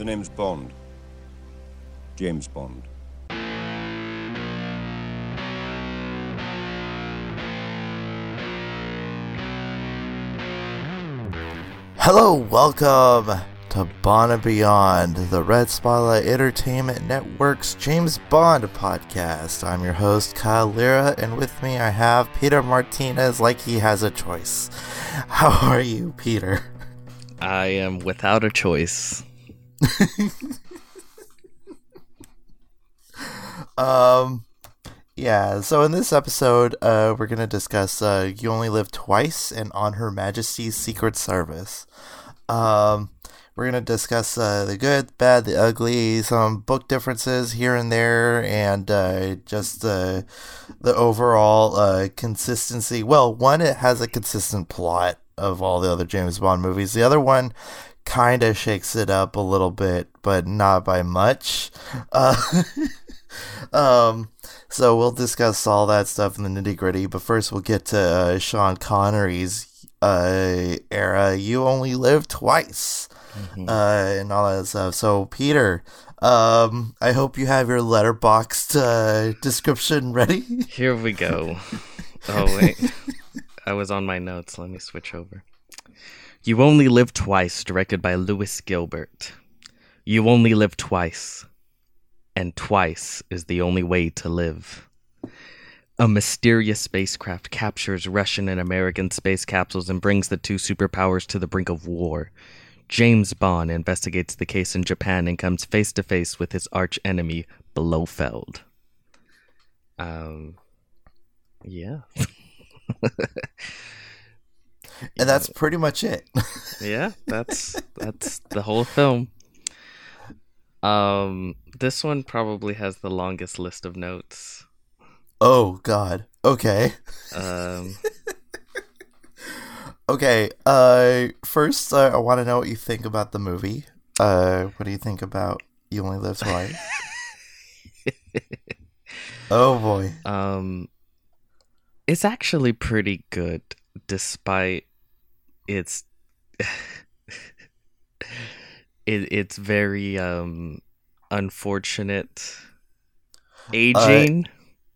The name's Bond. James Bond. Hello, welcome to Bond and Beyond, the Red Spotlight Entertainment Network's James Bond podcast. I'm your host, Kyle Lira, and with me I have Peter Martinez like he has a choice. How are you, Peter? I am without a choice. um, yeah, so in this episode, uh, we're going to discuss uh, You Only Live Twice and On Her Majesty's Secret Service. Um, we're going to discuss uh, the good, bad, the ugly, some book differences here and there, and uh, just uh, the overall uh, consistency. Well, one, it has a consistent plot of all the other James Bond movies. The other one kind of shakes it up a little bit, but not by much. Uh, um, so we'll discuss all that stuff in the nitty gritty. But first, we'll get to uh, Sean Connery's uh, era. You only live twice mm-hmm. uh, and all that stuff. So, Peter, um, I hope you have your Letterboxd uh, description ready. Here we go. Oh wait, I was on my notes. Let me switch over. You Only Live Twice, directed by Lewis Gilbert. You only live twice, and twice is the only way to live. A mysterious spacecraft captures Russian and American space capsules and brings the two superpowers to the brink of war. James Bond investigates the case in Japan and comes face to face with his arch enemy, Blofeld. Um, yeah. and that's pretty much it. yeah, that's that's the whole film. Um, this one probably has the longest list of notes. Oh God. Okay. Um. Okay. Uh, first, uh, I want to know what you think about the movie. Uh, what do you think about "You Only Live Twice"? oh boy. Um, it's actually pretty good, despite its. it it's very um unfortunate aging. Uh,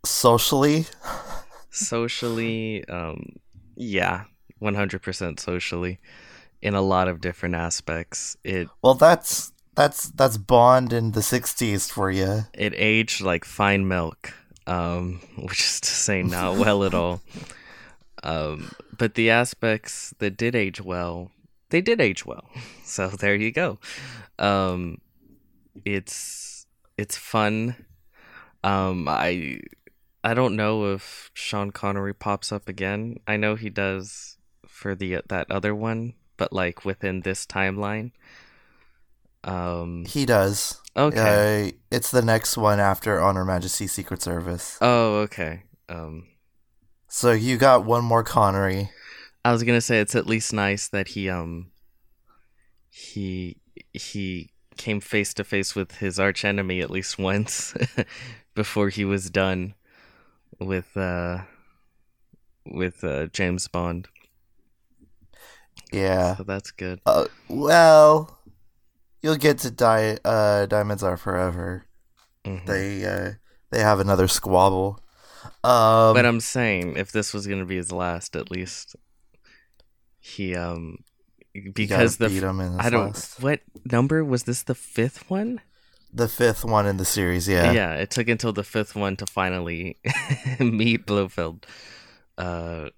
socially. socially, um, yeah 100% socially in a lot of different aspects. It Well, that's that's that's Bond in the 60s for you. It aged like fine milk, um, which is to say not well at all. Um, but the aspects that did age well, they did age well. So there you go. Um, it's it's fun. Um, I I don't know if Sean Connery pops up again. I know he does for the that other one, but like within this timeline. Um, he does. Okay, uh, it's the next one after Honor Her Majesty's Secret Service. Oh, okay. Um, so you got one more Connery. I was gonna say it's at least nice that he um he he came face to face with his arch enemy at least once before he was done with uh with uh James Bond. Yeah. So that's good. Uh, well, you'll get to die. Uh, Diamonds Are Forever. Mm-hmm. They uh, they have another squabble. Um, but I'm saying if this was gonna be his last, at least he um because the I don't last. what number was this the fifth one? The fifth one in the series, yeah. Yeah, it took until the fifth one to finally meet Blofeld. Uh,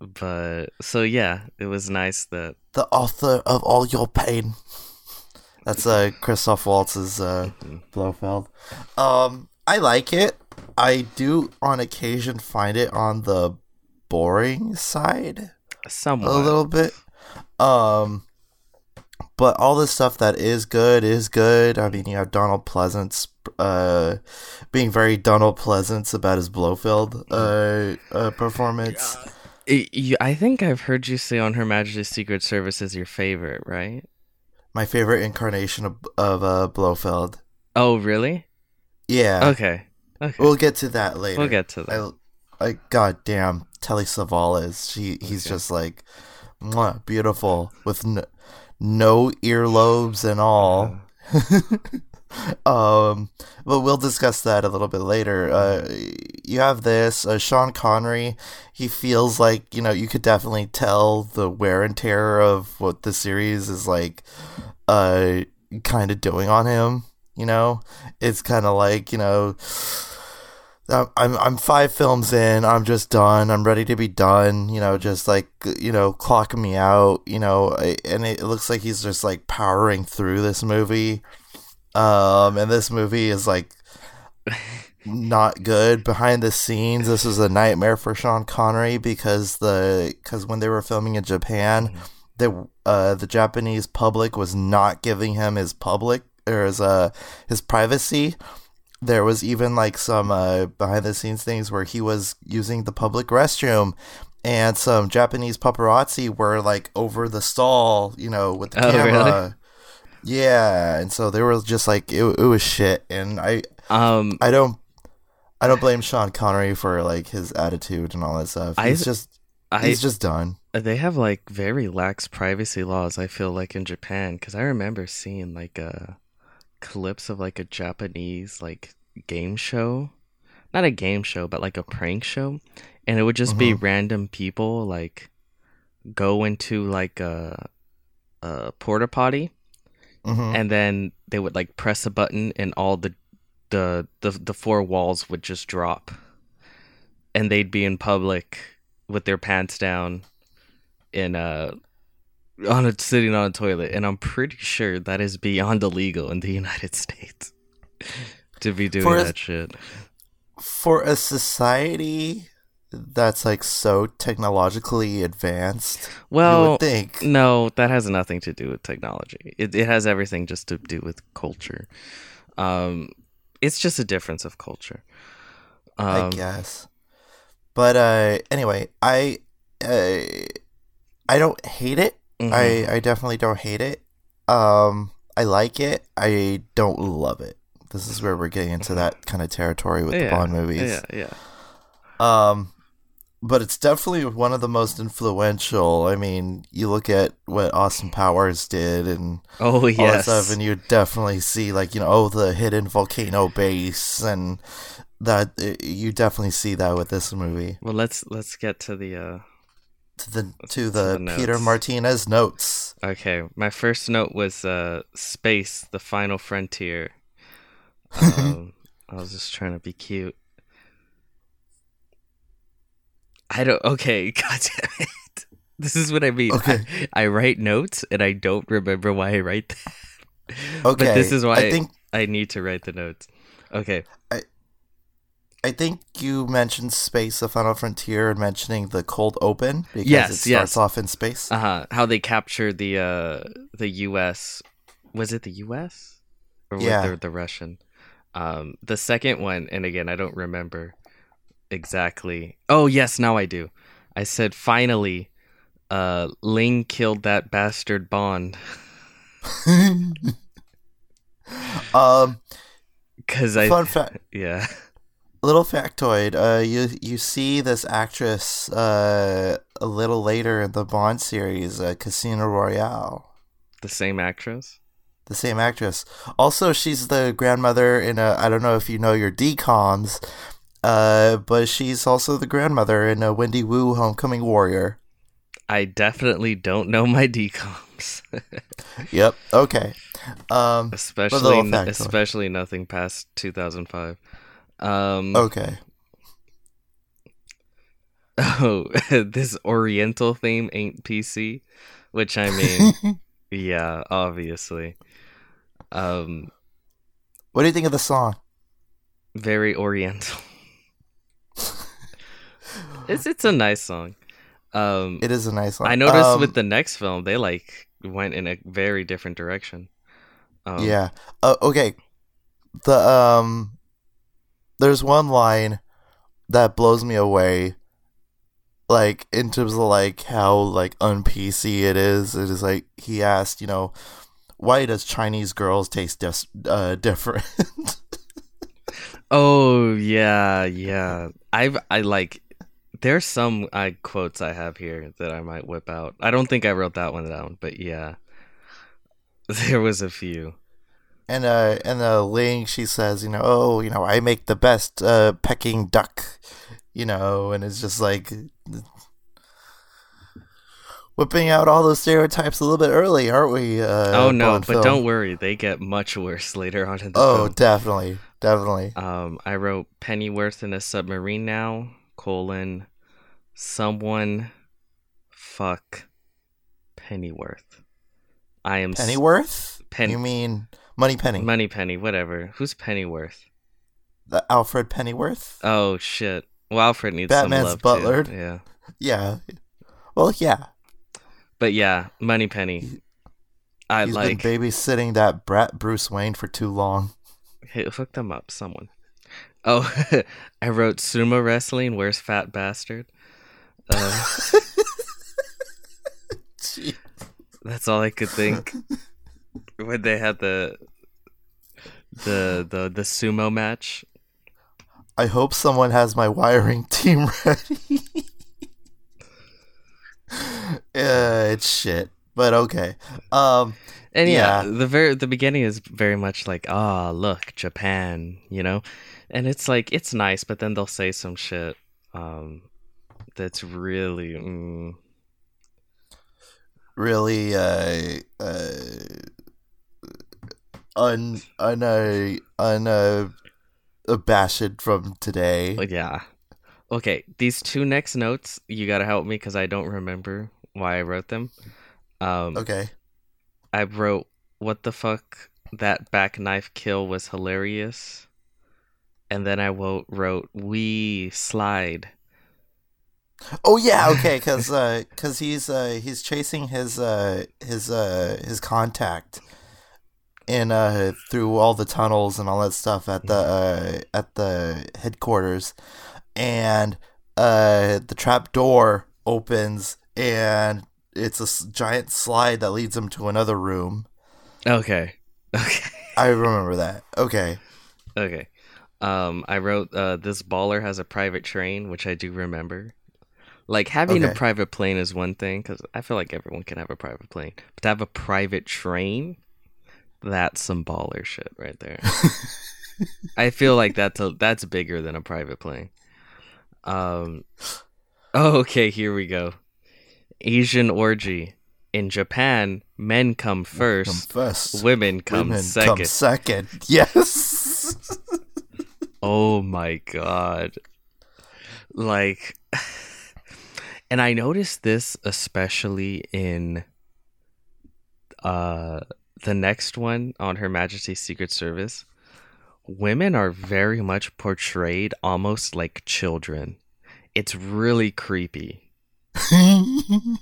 but so yeah, it was nice that the author of all your pain. That's uh Christoph Waltz's uh mm-hmm. Blofeld. Um I like it. I do on occasion find it on the boring side. Somewhat. A little bit. Um but all the stuff that is good is good. I mean, you have Donald Pleasence uh, being very Donald Pleasence about his Blofeld uh, uh, performance. I think I've heard you say on Her Majesty's Secret Service is your favorite, right? My favorite incarnation of, of uh, Blofeld. Oh, really? Yeah. Okay. Okay. We'll get to that later. We'll get to that. I, I goddamn Telly Savalas. She he's okay. just like, beautiful with no, no earlobes and all. um, but we'll discuss that a little bit later. Uh, you have this uh, Sean Connery. He feels like you know you could definitely tell the wear and tear of what the series is like, uh, kind of doing on him. You know, it's kind of like you know. I'm I'm five films in. I'm just done. I'm ready to be done. You know, just like you know, clocking me out. You know, and it looks like he's just like powering through this movie. Um, and this movie is like not good behind the scenes. This was a nightmare for Sean Connery because the because when they were filming in Japan, mm-hmm. the uh, the Japanese public was not giving him his public or his uh his privacy there was even like some uh, behind the scenes things where he was using the public restroom and some Japanese paparazzi were like over the stall, you know, with the oh, camera. Really? Yeah, and so they were just like it, it was shit and I um I don't I don't blame Sean Connery for like his attitude and all that stuff. He's I, just I, he's just done. They have like very lax privacy laws. I feel like in Japan because I remember seeing like a uh, clips of like a Japanese like game show. Not a game show, but like a prank show. And it would just be mm-hmm. random people like go into like a a porta potty mm-hmm. and then they would like press a button and all the the the, the four walls would just drop and they'd be in public with their pants down in a on a sitting on a toilet, and I'm pretty sure that is beyond illegal in the United States to be doing for that a, shit. For a society that's like so technologically advanced, well, think no, that has nothing to do with technology. It it has everything just to do with culture. Um, it's just a difference of culture. Um, I guess. But uh, anyway, I uh, I don't hate it. Mm-hmm. I I definitely don't hate it. Um, I like it. I don't love it. This is where we're getting into that kind of territory with yeah, the Bond movies. Yeah, yeah. Um, but it's definitely one of the most influential. I mean, you look at what Austin Powers did and oh yes, all that stuff, and you definitely see like you know oh the hidden volcano base and that you definitely see that with this movie. Well, let's let's get to the uh to the to the, the Peter Martinez notes. Okay, my first note was uh, space, the final frontier. Um, I was just trying to be cute. I don't. Okay, god damn it. This is what I mean. Okay, I, I write notes and I don't remember why I write them. Okay, but this is why I think I need to write the notes. Okay, I I think you mentioned space, the final frontier, and mentioning the cold open because yes, it starts yes. off in space. Uh huh. How they captured the uh the U.S. Was it the U.S. or yeah. was the, the Russian? Um, the second one, and again, I don't remember exactly. Oh yes, now I do. I said finally, uh, Ling killed that bastard Bond. um, because I fun fact, yeah little factoid uh you you see this actress uh a little later in the bond series uh, casino royale. The same actress? The same actress. Also she's the grandmother in a i don't know if you know your DCOMs uh but she's also the grandmother in a wendy wu homecoming warrior. I definitely don't know my DCOMs yep okay. Um especially especially nothing past 2005 um, okay. Oh, this Oriental theme ain't PC, which I mean, yeah, obviously. Um, what do you think of the song? Very Oriental. it's it's a nice song. Um, it is a nice song. I noticed um, with the next film, they like went in a very different direction. Um, yeah. Uh, okay. The um there's one line that blows me away like in terms of like how like un PC it is. It is like he asked, you know, why does Chinese girls taste dis- uh, different? oh yeah, yeah. I've I like. There's some I quotes I have here that I might whip out. I don't think I wrote that one down, but yeah, there was a few. And uh and the Ling she says, you know, oh, you know, I make the best uh Peking duck, you know, and it's just like whipping out all those stereotypes a little bit early, aren't we? Uh, oh no, but film? don't worry, they get much worse later on in the Oh, film. definitely, definitely. Um, I wrote Pennyworth in a submarine now, colon, someone fuck Pennyworth. I am s- Pennyworth? Pen- you mean Moneypenny? Money Penny, whatever. Who's Pennyworth? the Alfred Pennyworth? Oh shit. Well, Alfred needs Batman's some love butler. too. Yeah, Yeah. Well, yeah. but yeah, Moneypenny. I He's like been babysitting that brat Bruce Wayne for too long. Hey, hook them up, someone. Oh, I wrote sumo wrestling. Where's fat bastard? Uh, that's all I could think when they had the the the the sumo match. I hope someone has my wiring team ready. uh, it's shit, but okay. Um, And yeah, Yeah. the very the beginning is very much like, ah, look, Japan, you know, and it's like it's nice, but then they'll say some shit um, that's really. Mm, really, uh, uh, un, un, uh, un, uh, abashed from today. Yeah. Okay, these two next notes, you gotta help me because I don't remember why I wrote them. Um, Okay. I wrote, "What the fuck? That back knife kill was hilarious," and then I wrote, "Wrote we slide." Oh yeah, okay, because because he's uh, he's chasing his uh, his uh, his contact in uh, through all the tunnels and all that stuff at the uh, at the headquarters, and uh, the trap door opens and it's a giant slide that leads him to another room. Okay, okay, I remember that. Okay, okay. Um, I wrote, uh, "This baller has a private train," which I do remember. Like having a private plane is one thing because I feel like everyone can have a private plane, but to have a private train, that's some baller shit right there. I feel like that's a, that's bigger than a private plane. Um, oh, okay, here we go. Asian orgy in Japan, men come first, come first. women come Women second. come second. Yes. Oh my god. Like and I noticed this especially in uh the next one on Her Majesty's Secret Service. Women are very much portrayed almost like children. It's really creepy.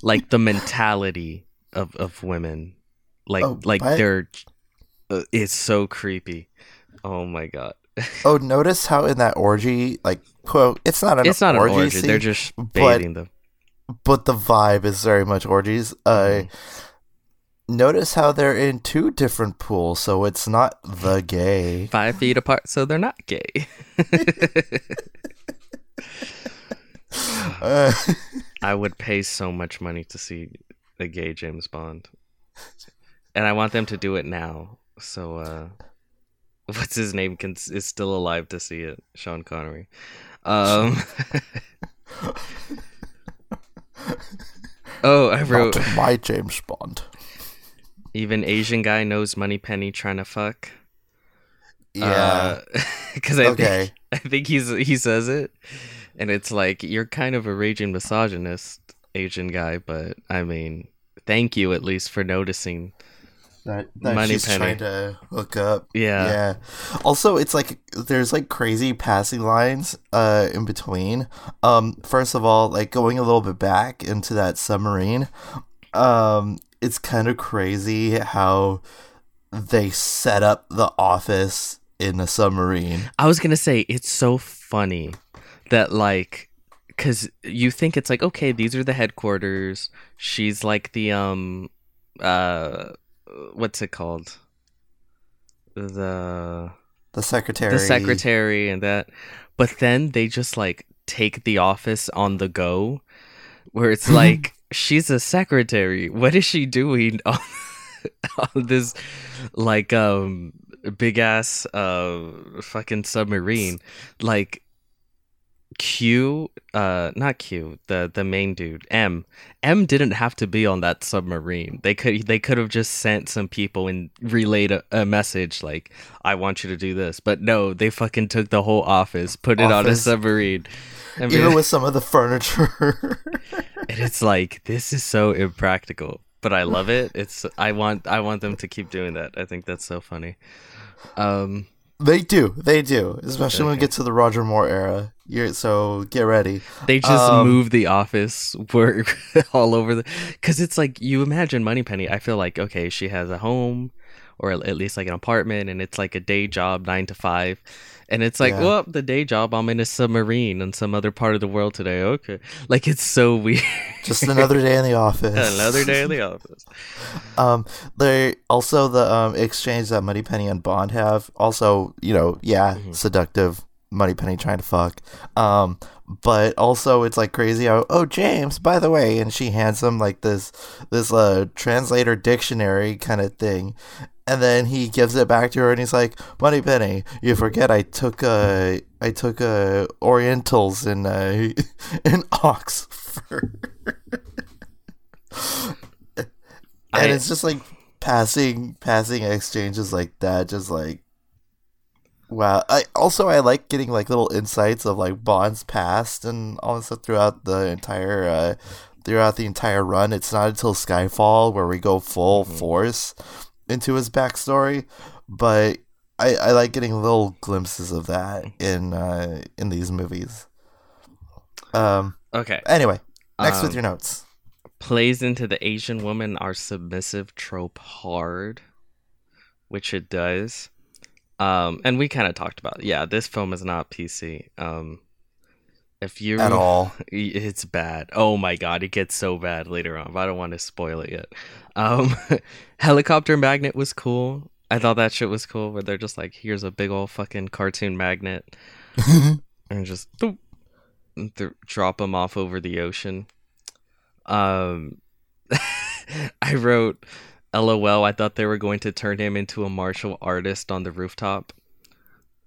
Like the mentality of of women. Like Oh, like but- they're uh, it's so creepy. Oh my god. oh, notice how in that orgy, like, quote, it's not an it's not orgy, an orgy. scene, They're just but- them. but the vibe is very much orgies. Uh, notice how they're in two different pools, so it's not the gay. Five feet apart, so they're not gay. Uh, I would pay so much money to see a gay James Bond, and I want them to do it now. So, uh, what's his name? Can is still alive to see it? Sean Connery. Um. oh, I wrote. not my James Bond. Even Asian guy knows Moneypenny trying to fuck. Yeah. because I Okay. think I think he's he says it, and it's like you're kind of a raging misogynist Asian guy, but I mean, thank you at least for noticing. that, that Money she's Penny. trying to hook up. Yeah, Yeah. Also, it's like there's like crazy passing lines uh in between. Um first of all, like going a little bit back into that submarine, um it's kind of crazy how they set up the office in a submarine. I was gonna say it's so funny that like because you think it's like okay these are the headquarters. She's like the um uh what's it called? The The secretary. the secretary and that. But then they just like take the office on the go where it's like she's a secretary what is she doing on, on this like um big ass uh fucking submarine. Like Q, uh, not Q, the the main dude, M. M didn't have to be on that submarine. They could they could have just sent some people and relayed a, a message like, "I want you to do this," but no, they fucking took the whole office, put it on a submarine. I mean, Even with some of the furniture. and it's like this is so impractical, but I love it. It's I want I want them to keep doing that. I think that's so funny. Um, they do. They do. Especially when we get to the Roger Moore era. You're, so get ready. They just Um, move the office work all over the because it's like you imagine Moneypenny. I feel like okay, she has a home or at least like an apartment, and it's like a day job, nine to five, and it's like, Yeah. well, the day job, I'm in a submarine in some other part of the world today. Okay, like it's so weird. Just another day in the office. Another day in the office. Um, they also the um exchange that Moneypenny and Bond have. Also, you know, yeah, Mm-hmm. seductive. Moneypenny trying to fuck. Um, but also it's like crazy. How, oh, James, by the way, and she hands him like this this uh translator dictionary kind of thing. And then he gives it back to her, and he's like, Moneypenny you forget I took uh I took uh Orientals in uh in Oxford." and I- it's just like passing passing exchanges like that just like wow. I also i like getting like little insights of like bond's past and all this stuff throughout the entire uh throughout the entire run. It's not until skyfall where we go full force into his backstory but i i like getting little glimpses of that in uh in these movies um Okay, anyway next with Um, your notes plays into the Asian woman are submissive trope hard, which it does. Um, and we kind of talked about, it. yeah, this film is not PC. Um, if you at all it's bad. Oh my god, it gets so bad later on. But I don't want to spoil it yet. Um, helicopter magnet was cool. I thought that shit was cool. Where they're just like, here's a big old fucking cartoon magnet, and just th- drop them off over the ocean. Um, I wrote, "LOL." I thought they were going to turn him into a martial artist on the rooftop.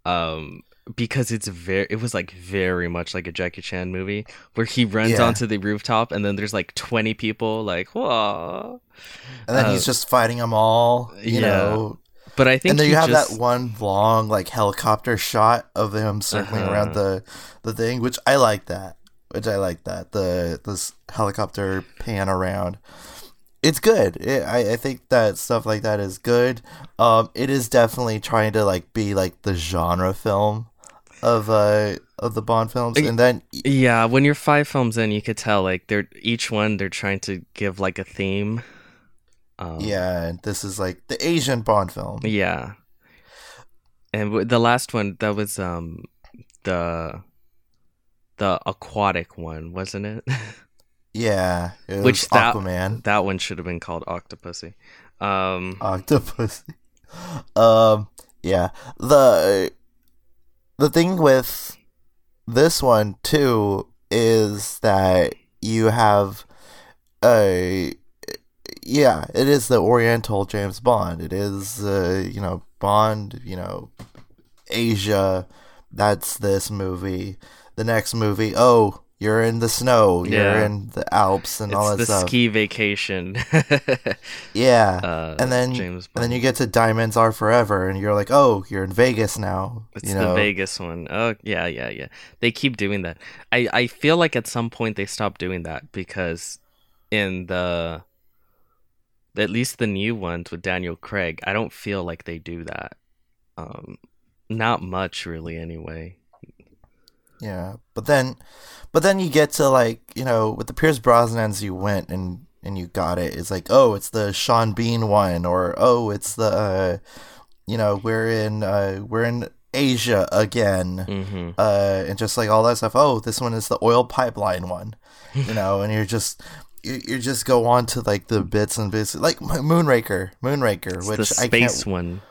Um, because it's very, it was like very much like a Jackie Chan movie where he runs Yeah. onto the rooftop and then there's like twenty people like, whoa. and then Uh, he's just fighting them all you yeah. know But I think and then you have just, that one long like helicopter shot of him circling Uh-huh. around the the thing which i like that which i like that the this helicopter pan around it's good it, I, I think that stuff like that is good um it is definitely trying to like be like the genre film of uh of the bond films and then Yeah, when you're five films in, you could tell like they're each one they're trying to give like a theme. Um, yeah this is like the asian bond film Yeah. And w- the last one that was um the the aquatic one, wasn't it? yeah it Which was that- aquaman that one should have been called Octopussy. Um octopus. um, yeah. The the thing with this one too is that you have a yeah, it is the Oriental James Bond. It is uh, you know Bond. You know Asia. That's this movie. The next movie. Oh, you're in the snow. You're in the Alps and all it's that the stuff. ski vacation. Yeah. uh, and then James and then you get to Diamonds Are Forever, and you're like, oh, you're in Vegas now. It's you the Vegas one. Oh yeah, yeah, yeah. They keep doing that. I I feel like at some point they stopped doing that because in the at least the new ones with Daniel Craig, I don't feel like they do that. Um not much really anyway. Yeah. But then, but then you get to like, you know, with the Pierce Brosnans, you went and and you got it. It's like, oh, it's the Sean Bean one, or oh, it's the, uh, you know, we're in, uh, we're in Asia again. Mhm. uh, and just like all that stuff. Oh, this one is the oil pipeline one, you know, and you're just you, you just go on to like the bits and bits like Mo- Moonraker, Moonraker, It's which the I space can't. one.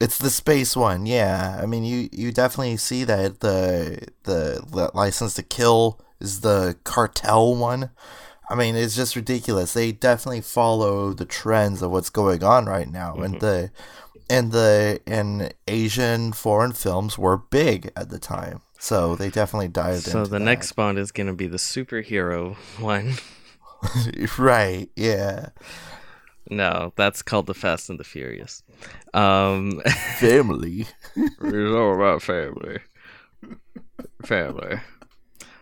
It's the space one, yeah. I mean, you you definitely see that the the, the license to kill is the cartel one. I mean, it's just ridiculous. They definitely follow the trends of what's going on right now, and mm-hmm. the and the and Asian foreign films were big at the time, so they definitely dived So the that. next Bond is gonna be the superhero one. right, yeah, No, that's called the Fast and the Furious. Um, family. it's all about family. Family.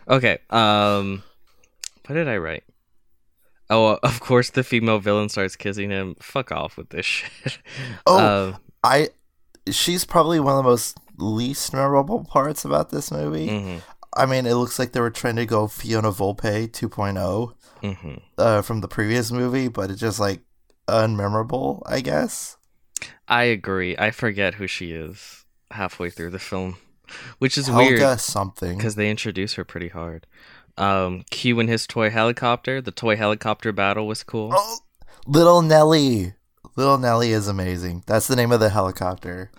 Okay. Um, what did I write? Oh, of course, the female villain starts kissing him. Fuck off with this shit. Oh, Um, I she's probably one of the most least memorable parts about this movie. mhm, I mean, it looks like they were trying to go Fiona Volpe 2.0 mhm. uh, from the previous movie, but it's just like unmemorable, I guess. I agree. I forget who she is halfway through the film, which is Helga weird something. because they introduce her pretty hard. Um, Q and his toy helicopter. The toy helicopter battle was cool. Oh, Little Nelly. Little Nelly is amazing. That's the name of the helicopter.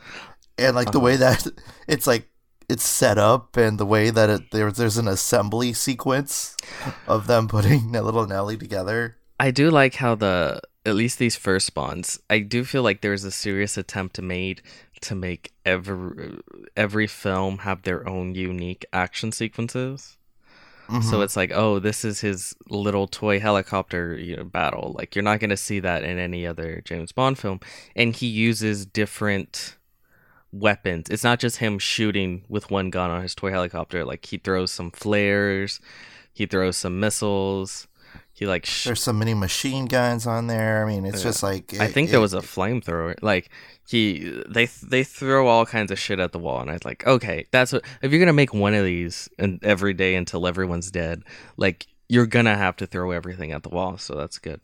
And like the Uh-huh. way that it's like it's set up and the way that it there's there's an assembly sequence of them putting Little Nelly together. I do like how the at least these first spawns. I do feel like there's a serious attempt made to make every every film have their own unique action sequences. So Mhm. it's like, oh, this is his little toy helicopter you know, battle. Like you're not gonna see that in any other James Bond film. And he uses different weapons. It's not just him shooting with one gun on his toy helicopter. Like he throws some flares, he throws some missiles. He like sh- there's so many machine guns on there. I mean, it's Yeah. just like I it- think there it- was a flamethrower. Like he, they, they throw all kinds of shit at the wall, and I was like, okay, that's what. If you're gonna make one of these and every day until everyone's dead, like you're gonna have to throw everything at the wall. So that's good.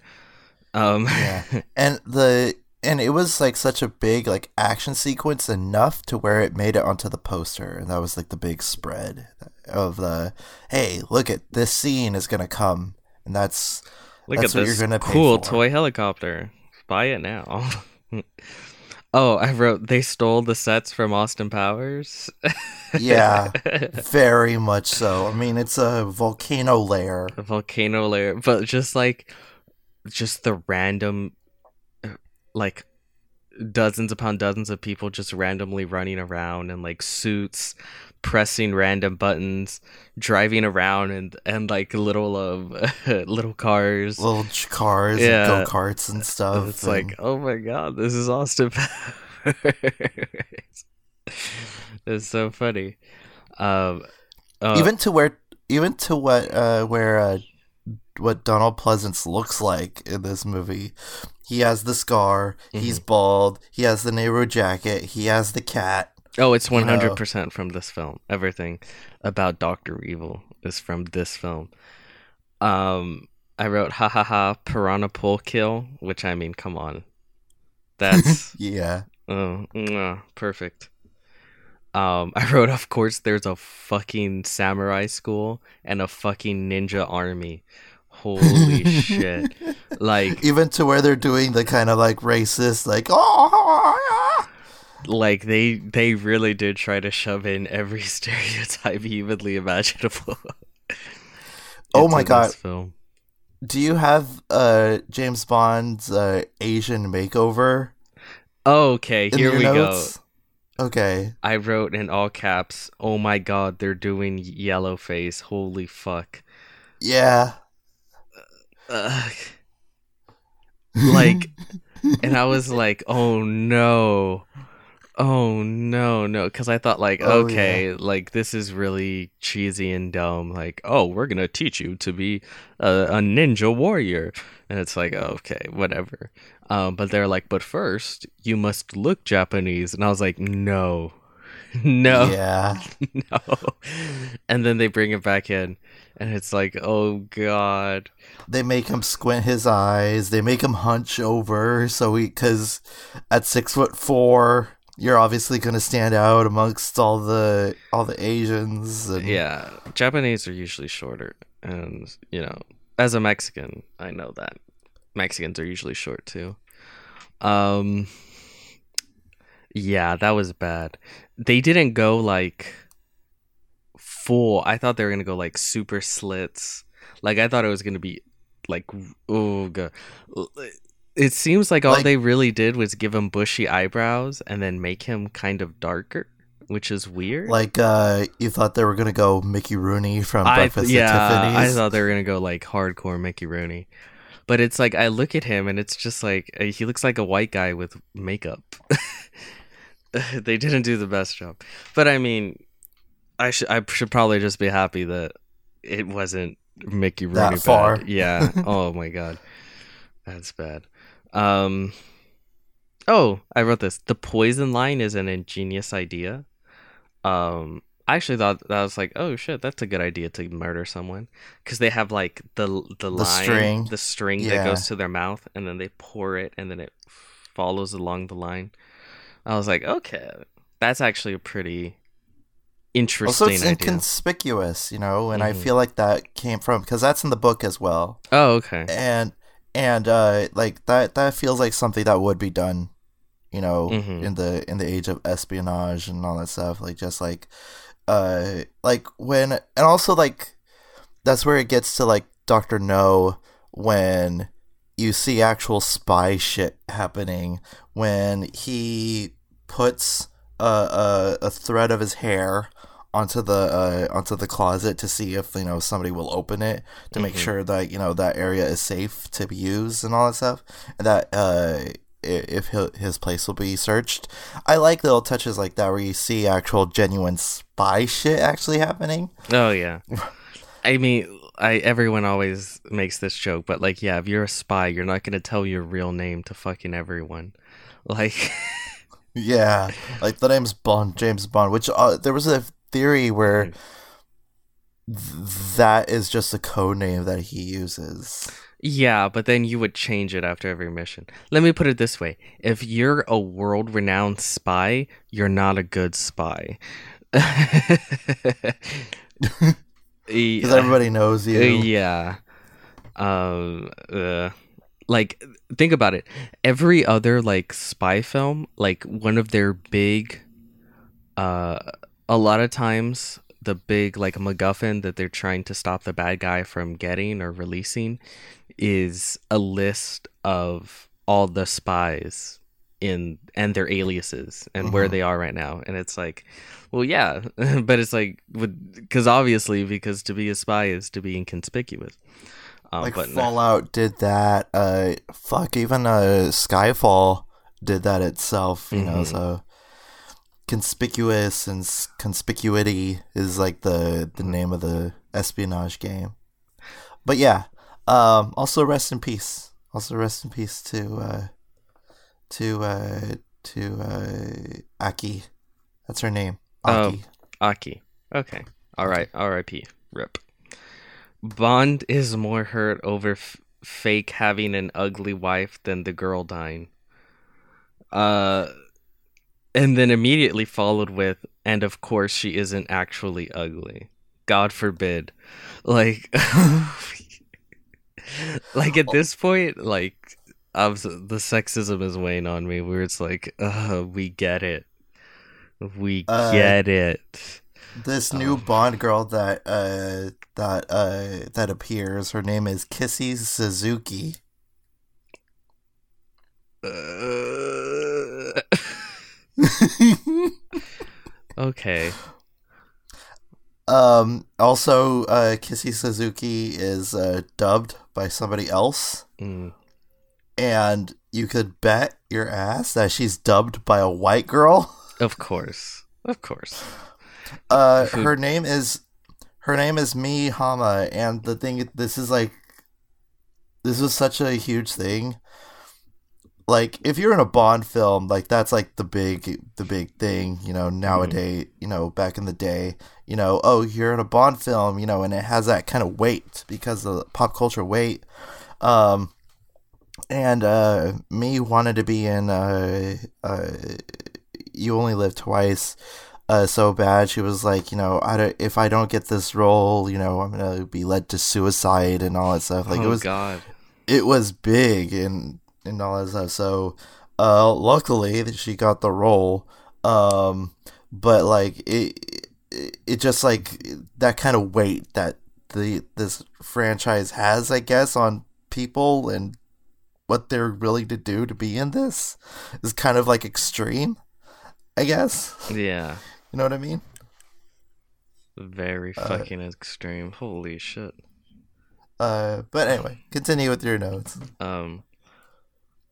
Um, yeah and the and it was like such a big like action sequence enough to where it made it onto the poster and that was like the big spread of the hey look at this scene is gonna come and that's look That's at what this you're gonna cool for. toy helicopter. Buy it now. oh, I wrote they stole the sets from Austin Powers. yeah very much so i mean it's a volcano lair a volcano lair, but just like just the random like dozens upon dozens of people just randomly running around in like suits pressing random buttons driving around and and like little of little cars little cars Yeah. and go-karts and stuff it's and- like oh my god this is austin powers it's so funny um uh, even to where even to what uh where uh what Donald Pleasence looks like in this movie. He has the scar, he's bald, he has the Nehru jacket, he has the cat. Oh, it's you know. hundred percent from this film. Everything about Doctor Evil is from this film. Um, I wrote ha ha ha piranha pole kill, which I mean, come on, that's Yeah. oh mwah, perfect. Um, I wrote, of course, there's a fucking samurai school and a fucking ninja army. Holy shit! Like, Even to where they're doing the kind of like racist like oh like they they really did try to shove in every stereotype humanly imaginable. Oh my God. Film. Do you have uh James Bond's uh Asian makeover Okay, here we notes? Okay. I wrote in all caps, "Oh my god, they're doing yellow face. Holy fuck." Yeah. Ugh. Like and I was like, "Oh no." Oh no, no, cuz I thought like, Oh, okay, like this is really cheesy and dumb. Like, "Oh, we're going to teach you to be a, a ninja warrior." And it's like, okay, whatever. Um, but they're like, "But first, you must look Japanese." And I was like, "No." no. Yeah. no. And then they bring it back in, and it's like, oh god. They make him squint his eyes. They make him hunch over so he cuz at 6 foot 4 you're obviously going to stand out amongst all the all the Asians and Yeah, Japanese are usually shorter, and you know, as a Mexican, I know that Mexicans are usually short too. Um, yeah, that was bad. They didn't go like full. I thought they were gonna go like super slits. Like I thought it was gonna be like oh god. It seems like all Like- they really did was give him bushy eyebrows and then make him kind of darker, which is weird. Like uh, you thought they were gonna go Mickey Rooney from I Breakfast yeah, at I thought they were gonna go like hardcore Mickey Rooney, but it's like I look at him and it's just like uh, he looks like a white guy with makeup. they didn't do the best job, but I mean, I should I should probably just be happy that it wasn't Mickey Rooney That bad. far. Yeah. oh my god, that's bad. Um. Oh, I wrote this. The poison line is an ingenious idea. Um, I actually thought that was like, oh shit, that's a good idea to murder someone because they have like the the, line, string. the string Yeah. that goes to their mouth, and then they pour it, and then it follows along the line. I was like, okay, that's actually a pretty interesting also, it's idea. inconspicuous, you know, and I Mhm. feel like that came from because that's in the book as well, oh, okay. and and uh, like that that feels like something that would be done, you know, Mhm. in the in the age of espionage and all that stuff, like just like, uh, like when and also like that's where it gets to like Doctor No when you see actual spy shit happening when he puts a, a, a thread of his hair onto the uh, onto the closet to see if you know somebody will open it to make Mhm. sure that you know that area is safe to be used and all that stuff and that uh if his place will be searched i like little touches like that where you see actual genuine spy shit actually happening Oh yeah. I mean, I everyone always makes this joke, but like, yeah, if you're a spy, you're not gonna tell your real name to fucking everyone. Like, Yeah, like the name's Bond, James Bond. Which uh, there was a theory where th- that is just a code name that he uses. yeah, but then you would change it after every mission. Let me put it this way: if you're a world-renowned spy, you're not a good spy. Because everybody knows Uh, you. yeah. Um. Uh, like, think about it. Every other like spy film, like one of their big, uh, a lot of times the big like MacGuffin that they're trying to stop the bad guy from getting or releasing is a list of all the spies in and their aliases and where Mhm. they are right now and it's like well yeah but it's like because obviously because to be a spy is to be inconspicuous um, like but no- Fallout did that. Uh, fuck, even uh, Skyfall did that itself. You know, Mhm. so conspicuous and conspicuity is like the the name of the espionage game. But yeah, um, also rest in peace. Also rest in peace to uh, to uh, to uh, Aki. That's her name. Oh. Aki. Aki. Okay. All right. R.I.P. Rip. Bond is more hurt over f- fake having an ugly wife than the girl dying. Uh, and then immediately followed with, and of course she isn't actually ugly. God forbid. Like, like at this point, like, was, the sexism is weighing on me. Where it's like, uh, we get it. We Uh, get it. This new Oh. Bond girl that uh that uh that appears, her name is Kissy Suzuki. Uh, okay. um also uh Kissy Suzuki is uh dubbed by somebody else Mm. and you could bet your ass that she's dubbed by a white girl. Of course. Of course. Uh Who- her name is her name is Mie Hama and the thing this is like this was such a huge thing. Like if you're in a Bond film, like that's like the big the big thing, you know, nowadays, you know, back in the day, you know, oh, you're in a Bond film, you know, and it has that kind of weight because of the pop culture weight. Um and uh me wanted to be in uh uh you only live twice uh, so bad. She was like, you know, I don't, if I don't get this role, you know, I'm gonna be led to suicide and all that stuff. Like oh it was, God. it was big and and all that stuff. So, uh, luckily that she got the role. Um, but like it, it, it just like that kind of weight that the this franchise has, I guess, on people and what they're willing to do to be in this is kind of like extreme. I guess Yeah. you know what I mean. Very Uh, fucking extreme. Holy shit. Uh, but anyway, continue with your notes. Um.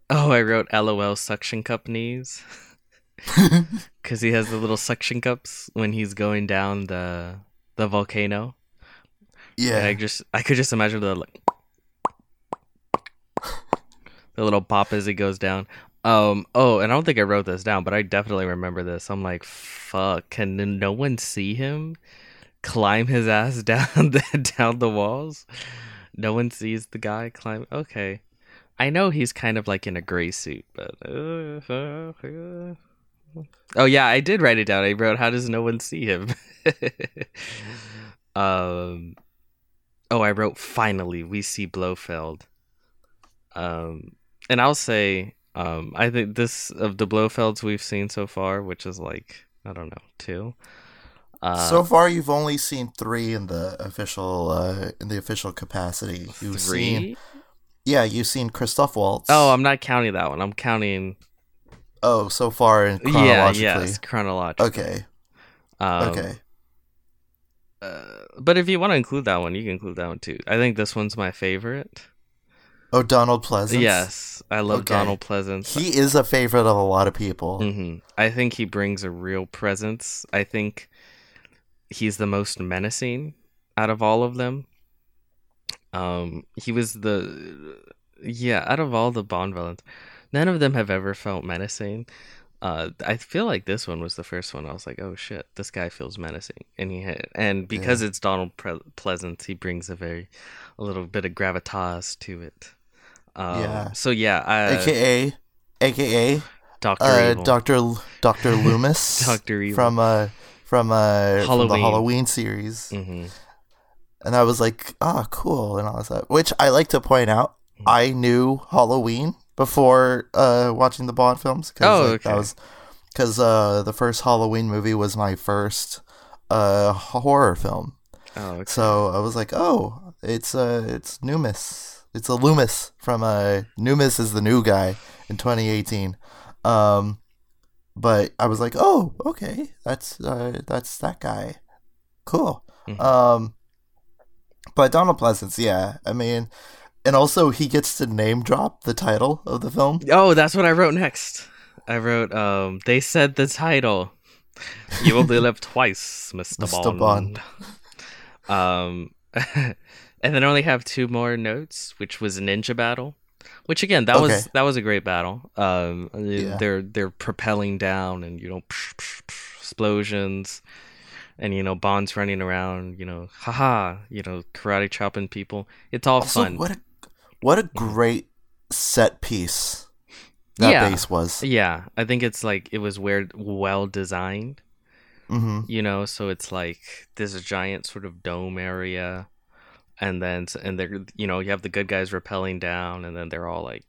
Oh, I wrote LOL suction cup knees. Because he has the little suction cups when he's going down the the volcano. And I Yeah, just I could just imagine the like the little pop as he goes down. Um. Oh, and I don't think I wrote this down, but I definitely remember this. I'm like, fuck. Can no one see him climb his ass down the down the walls? No one sees the guy climb. Okay, I know he's kind of like in a gray suit, but. Uh. Oh yeah, I did write it down. I wrote, "How does no one see him?" um. Oh, I wrote finally we see Blofeld. Um, and I'll say, um, I think this of the Blofelds we've seen so far, which is like I don't know two. Uh, so far you've only seen three in the official uh in the official capacity. You've seen three. Yeah, you've seen Christoph Waltz. Oh, I'm not counting that one. I'm counting. oh, so far in chronologically. Yeah, yes, chronologically. Okay, Um, okay. Uh, but if you want to include that one, you can include that one too. I think this one's my favorite. Oh, Donald Pleasence. Yes, I love Okay. Donald Pleasence. he is a favorite of a lot of people. hmm I think he brings a real presence. I think he's the most menacing out of all of them. Um, he was the yeah out of all the Bond villains, none of them have ever felt menacing. Uh, I feel like this one was the first one. I was like, oh shit, this guy feels menacing, and he had, and because it's Donald Pre- Pleasence, he brings a very a little bit of gravitas to it. Um, Yeah. So yeah, uh, AKA, AKA, Doctor uh, Doctor Doctor Loomis. Dr. Evil. from uh from uh from the Halloween. Halloween series. hmm and I was like, "Ah, cool," and all that. Which I like to point out, Mm. I knew Halloween before uh, watching the Bond films. Cause, Oh, like, that okay. was because uh, the first Halloween movie was my first uh, horror film. Oh, okay. So I was like, "Oh, it's uh, it's Loomis. It's a Loomis from uh, Loomis is the new guy in 2018." Um, but I was like, "Oh, okay, that's uh, that's that guy. Cool." Mhm. Um, but Donald Pleasence, yeah, I mean, and also he gets to name drop the title of the film. Oh, that's what I wrote next. I wrote, um, they said the title. You only live twice, Mr. Mr. Bond. Um, and then I only have two more notes, which was Ninja Battle. Which again, that was that was a great battle. Um, Yeah. they're they're propelling down, and you know, explosions, and you know, Bond's running around. You know, haha, you know, karate chopping people. It's all Also, fun. what a what a great set piece that Yeah. base was. Yeah, I think it's like it was weird, well designed. hmm You know, so it's like this giant sort of dome area, and then and they're you know you have the good guys rappelling down, and then they're all like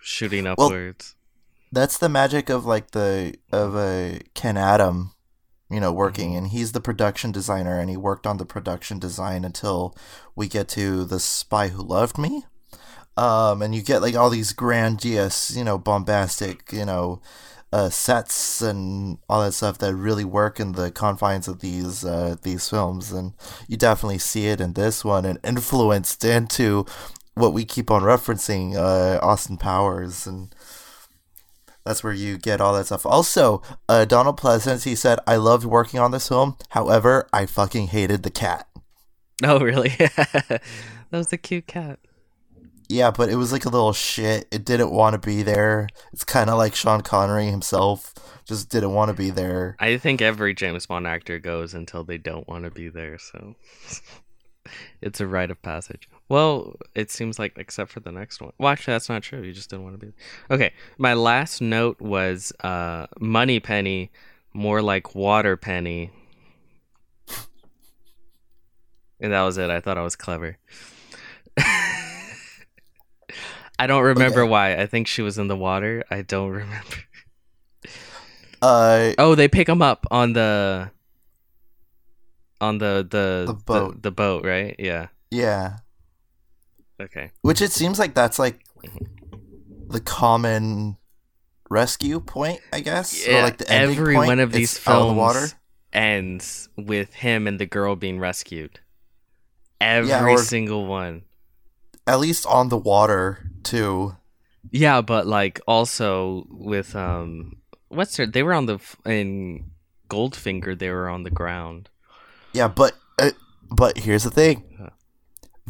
shooting upwards. That's the magic of like the of a Ken Adam, you know, working, and he's the production designer, and he worked on the production design until we get to the Spy Who Loved Me. Um, and you get like all these grandiose, you know, bombastic, you know, uh, sets and all that stuff that really work in the confines of these uh, these films, and you definitely see it in this one, and influenced into what we keep on referencing, uh, Austin Powers, and that's where you get all that stuff. Also, uh, Donald Pleasence, he said, "I loved working on this film. However, I fucking hated the cat." Oh, really? that was a cute cat. Yeah, but it was like a little shit. It didn't want to be there. It's kind of like Sean Connery himself, just didn't want to be there. I think every James Bond actor goes until they don't want to be there, so it's a rite of passage. Well, it seems like except for the next one. Well, actually, that's not true. You just didn't want to be. Okay, my last note was uh, Moneypenny, more like Water Penny, and that was it. I thought I was clever. I don't remember Okay. why. I think she was in the water. I don't remember. Uh, Oh, they pick him up on the on the the The boat. the, boat, right? Yeah. yeah. Okay. Which it seems like that's like the common rescue point, I guess. or Yeah, like the ending every point. one of these It's out of films the water. ends with him and the girl being rescued. Every Yeah, or- single one. At least on the water too. Yeah, but like also with um, what's her? They were on the in Goldfinger. They were on the ground. Yeah, but uh, but here's the thing.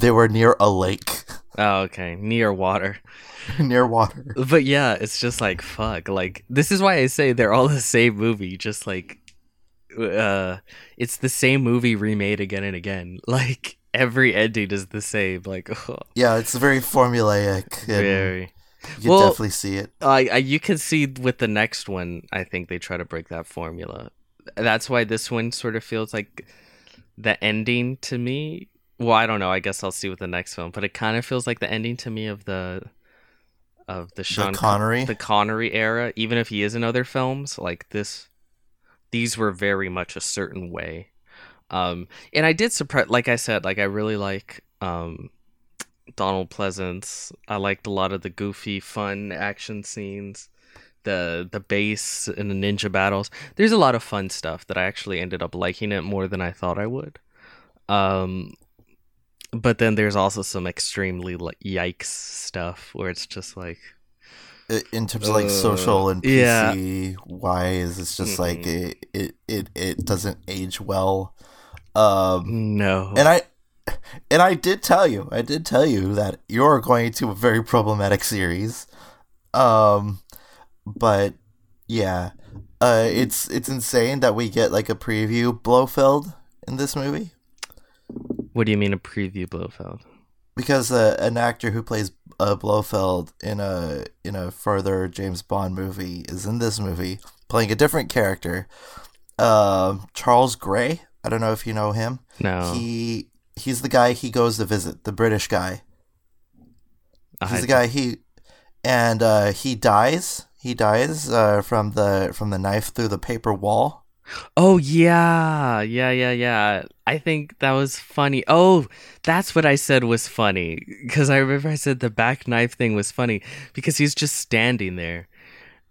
They were near a lake, Oh, okay, near water. near water. But yeah, it's just like fuck. Like this is why I say they're all the same movie. Just like, uh, it's the same movie remade again and again. Like every ending is the same. Like, Yeah, it's very formulaic. Very. You Well- definitely see it. I, I you can see with the next one. I think they try to break that formula. That's why this one sort of feels like the ending to me. Well, I don't know. I guess I'll see with the next film, but it kind of feels like the ending to me of the of the Sean Con- Connery? the Connery era. Even if he is in other films, like this, these were very much a certain way. Um, and I did surprise, like I said, like I really like um Donald Pleasence. I liked a lot of the goofy, fun action scenes, the the base and the ninja battles. There's a lot of fun stuff that I actually ended up liking it more than I thought I would. Um, but then there's also some extremely like yikes stuff where it's just like In terms of like Uh, social and yeah. PC wise, it's just like Mhm. it, it it it doesn't age well. Um, no. and I and I did tell you, I did tell you that you're going to a very problematic series. Um, but yeah, uh, it's it's insane that we get like a preview Blofeld in this movie what do you mean a preview Blofeld? because uh, an actor who plays uh, Blofeld in a in a further James Bond movie is in this movie playing a different character. Um, Charles Gray. I don't know if you know him. No. He he's the guy he goes to visit, the British guy. He's I- the guy he and uh, he dies. He dies uh, from the from the knife through the paper wall. Oh yeah, yeah, yeah, yeah. I think that was funny. Oh, that's what I said was funny because I remember I said the back knife thing was funny because he's just standing there,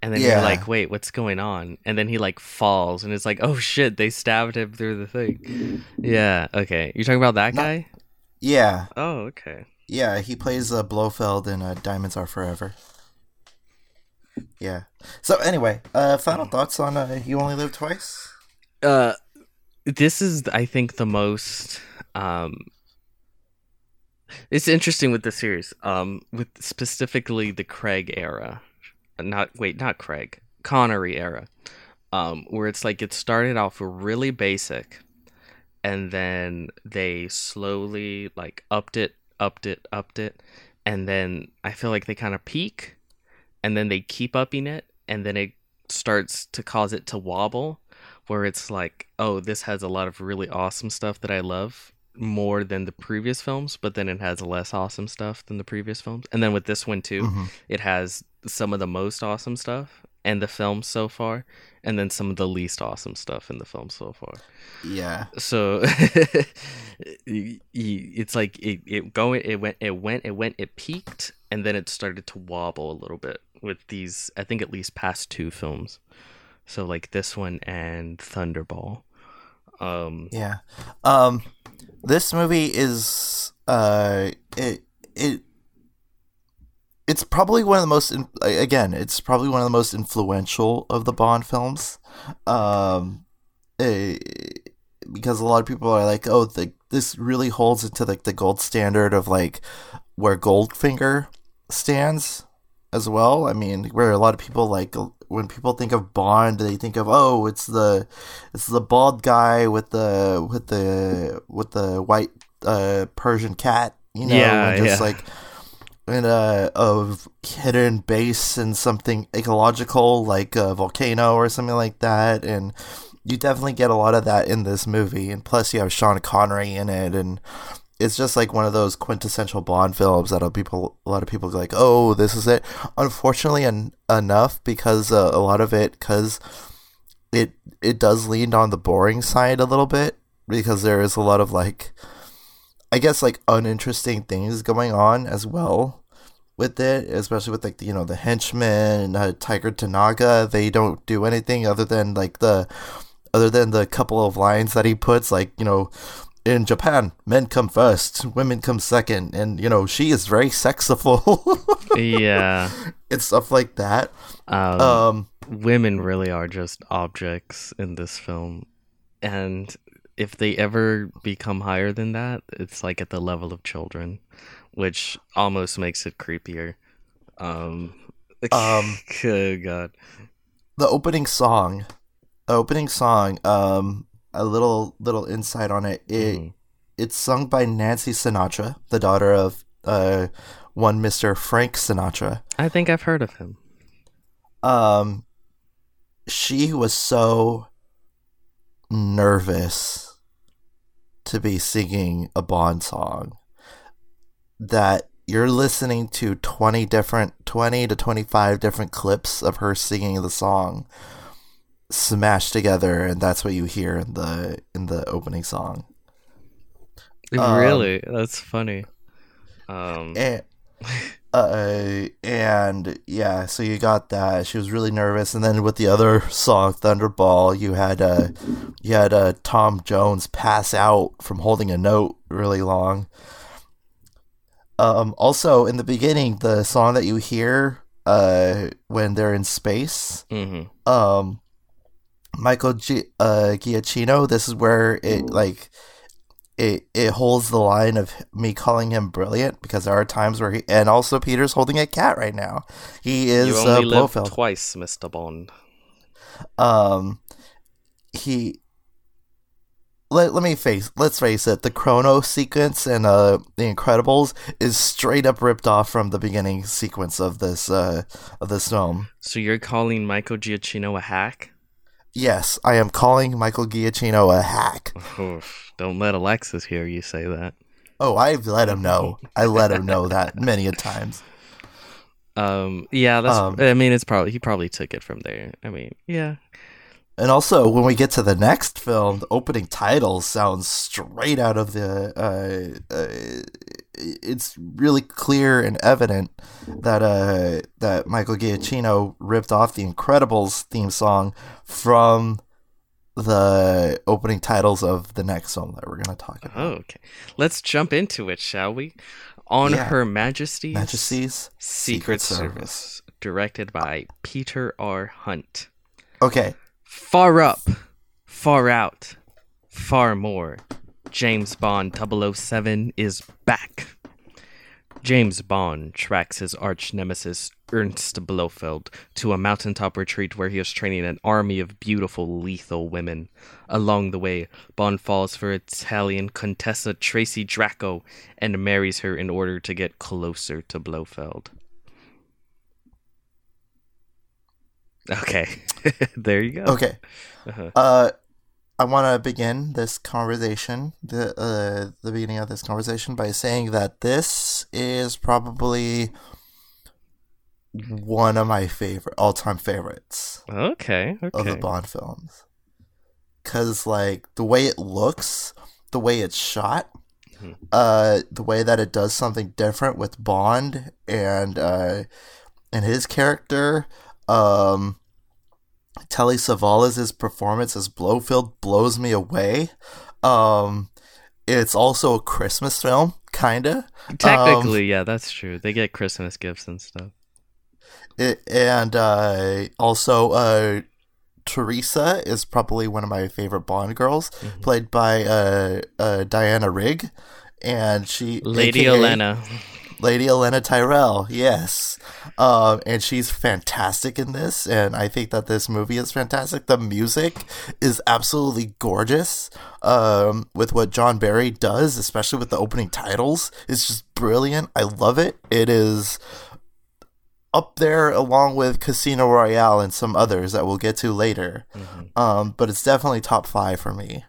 and then Yeah. you're like, "Wait, what's going on?" And then he like falls, and it's like, "Oh shit, they stabbed him through the thing." Yeah. Okay, you're talking about that Not- guy? Yeah, Oh, okay. yeah. He plays uh, Blofeld in uh, Diamonds Are Forever. Yeah. So anyway, uh, final thoughts on uh, You Only Live Twice. Uh this is i think the most um it's interesting with the series um with specifically the craig era. Not wait not craig connery era. Um where it's like it started off really basic and then they slowly like upped it upped it upped it and then i feel like they kind of peak and then they keep upping it and then it starts to cause it to wobble where it's like oh this has a lot of really awesome stuff that i love more than the previous films but then it has less awesome stuff than the previous films and then with this one too Mhm. it has some of the most awesome stuff in the film so far and then some of the least awesome stuff in the film so far Yeah. so it's like it, it going it went it went it went it peaked and then it started to wobble a little bit with these i think at least past two films so like this one and thunderball um Yeah. Um this movie is uh it it it's probably one of the most in, again, it's probably one of the most influential of the Bond films. Um because a lot of people are like, "Oh, the this really holds it to like the gold standard of like where Goldfinger stands as well. I mean, where a lot of people like when people think of Bond, they think of oh, it's the it's the bald guy with the with the with the white uh, Persian cat, you know, Yeah, and just yeah. like in a of hidden base in something ecological like a volcano or something like that, and you definitely get a lot of that in this movie. And plus, you have Sean Connery in it, and it's just like one of those quintessential Bond films that a people a lot of people like, oh, this is it. Unfortunately, en- enough because uh, a lot of it because it it does lean on the boring side a little bit because there is a lot of like I guess like uninteresting things going on as well with it, especially with like you know the henchmen, uh, Tiger Tanaka. They don't do anything other than like the other than the couple of lines that he puts, like you know. In Japan, men come first, women come second, and you know she is very sexiful. yeah. and stuff like that. Um, Um, women really are just objects in this film. And if they ever become higher than that, it's like at the level of children, which almost makes it creepier. Um, Um, oh, God. the opening song, the opening song, um, a little little insight on it. It Mhm. it's sung by Nancy Sinatra, the daughter of uh one Mr. Frank Sinatra. I think I've heard of him. Um, she was so nervous to be singing a Bond song that you're listening to 20 different 20 to 25 different clips of her singing the song smashed together and that's what you hear in the in the opening song Um, really? That's funny. Um, and uh, and yeah, so you got that. She was really nervous, and then with the other song, Thunderball, you had uh, you had uh, Tom Jones pass out from holding a note really long. Um, also, in the beginning, the song that you hear uh, when they're in space, mhm. um, Michael G- uh, Giacchino. This is where it like it it holds the line of me calling him brilliant because there are times where he and also Peter's holding a cat right now. He is You uh, only live Blofeld. twice, Mr. Bond. um, he. Let, let me face let's face it the chrono sequence and uh the incredibles is straight up ripped off from the beginning sequence of this uh of this film So you're calling Michael Giacchino a hack? Yes i am calling michael giacchino a hack Oof, don't let Alexis hear you say that. Oh, I've let him know. I let him know that many a times. Um, yeah, that's. Um, I mean, it's probably he probably took it from there. I mean, yeah, And also, when we get to the next film, the opening title sounds straight out of the. Uh, uh, it's really clear and evident that uh, that Michael Giacchino ripped off the Incredibles theme song from the opening titles of the next film that we're going to talk about. Oh, okay. Let's jump into it, shall we? On Yeah. Her Majesty's Majesty's Secret, Secret Service. directed by Peter R. Hunt. Okay, Far up, far out, far more. James Bond 007 is back. James Bond tracks his arch nemesis Ernst Blofeld to a mountaintop retreat where he is training an army of beautiful, lethal women. Along the way, Bond falls for Italian Contessa Tracy Draco and marries her in order to get closer to Blofeld. Okay, there you go. okay. Uh-huh. Uh, I want to begin this conversation, the uh, the beginning of this conversation, by saying that this is probably one of my favorite all time favorites Okay, of the. Bond films. Cause like the way it looks, the way it's shot, Mhm. uh, the way that it does something different with Bond and uh, and his character, um, Telly Savalas' performance as Blofeld blows me away. Um, it's also a Christmas film, kinda. Technically, yeah, that's true. They get Christmas gifts and stuff. It, and uh, also, uh, Teresa is probably one of my favorite Bond girls, Mhm. played by uh, uh, Diana Rigg, and she Lady aka Elena. Lady Elena Tyrell, yes, um, and she's fantastic in this, and I think that this movie is fantastic. The music is absolutely gorgeous. Um, with what John Barry does, especially with the opening titles, it's just brilliant. I love it. It is up there along with Casino Royale and some others that we'll get to later. Mhm. Um, but it's definitely top five for me.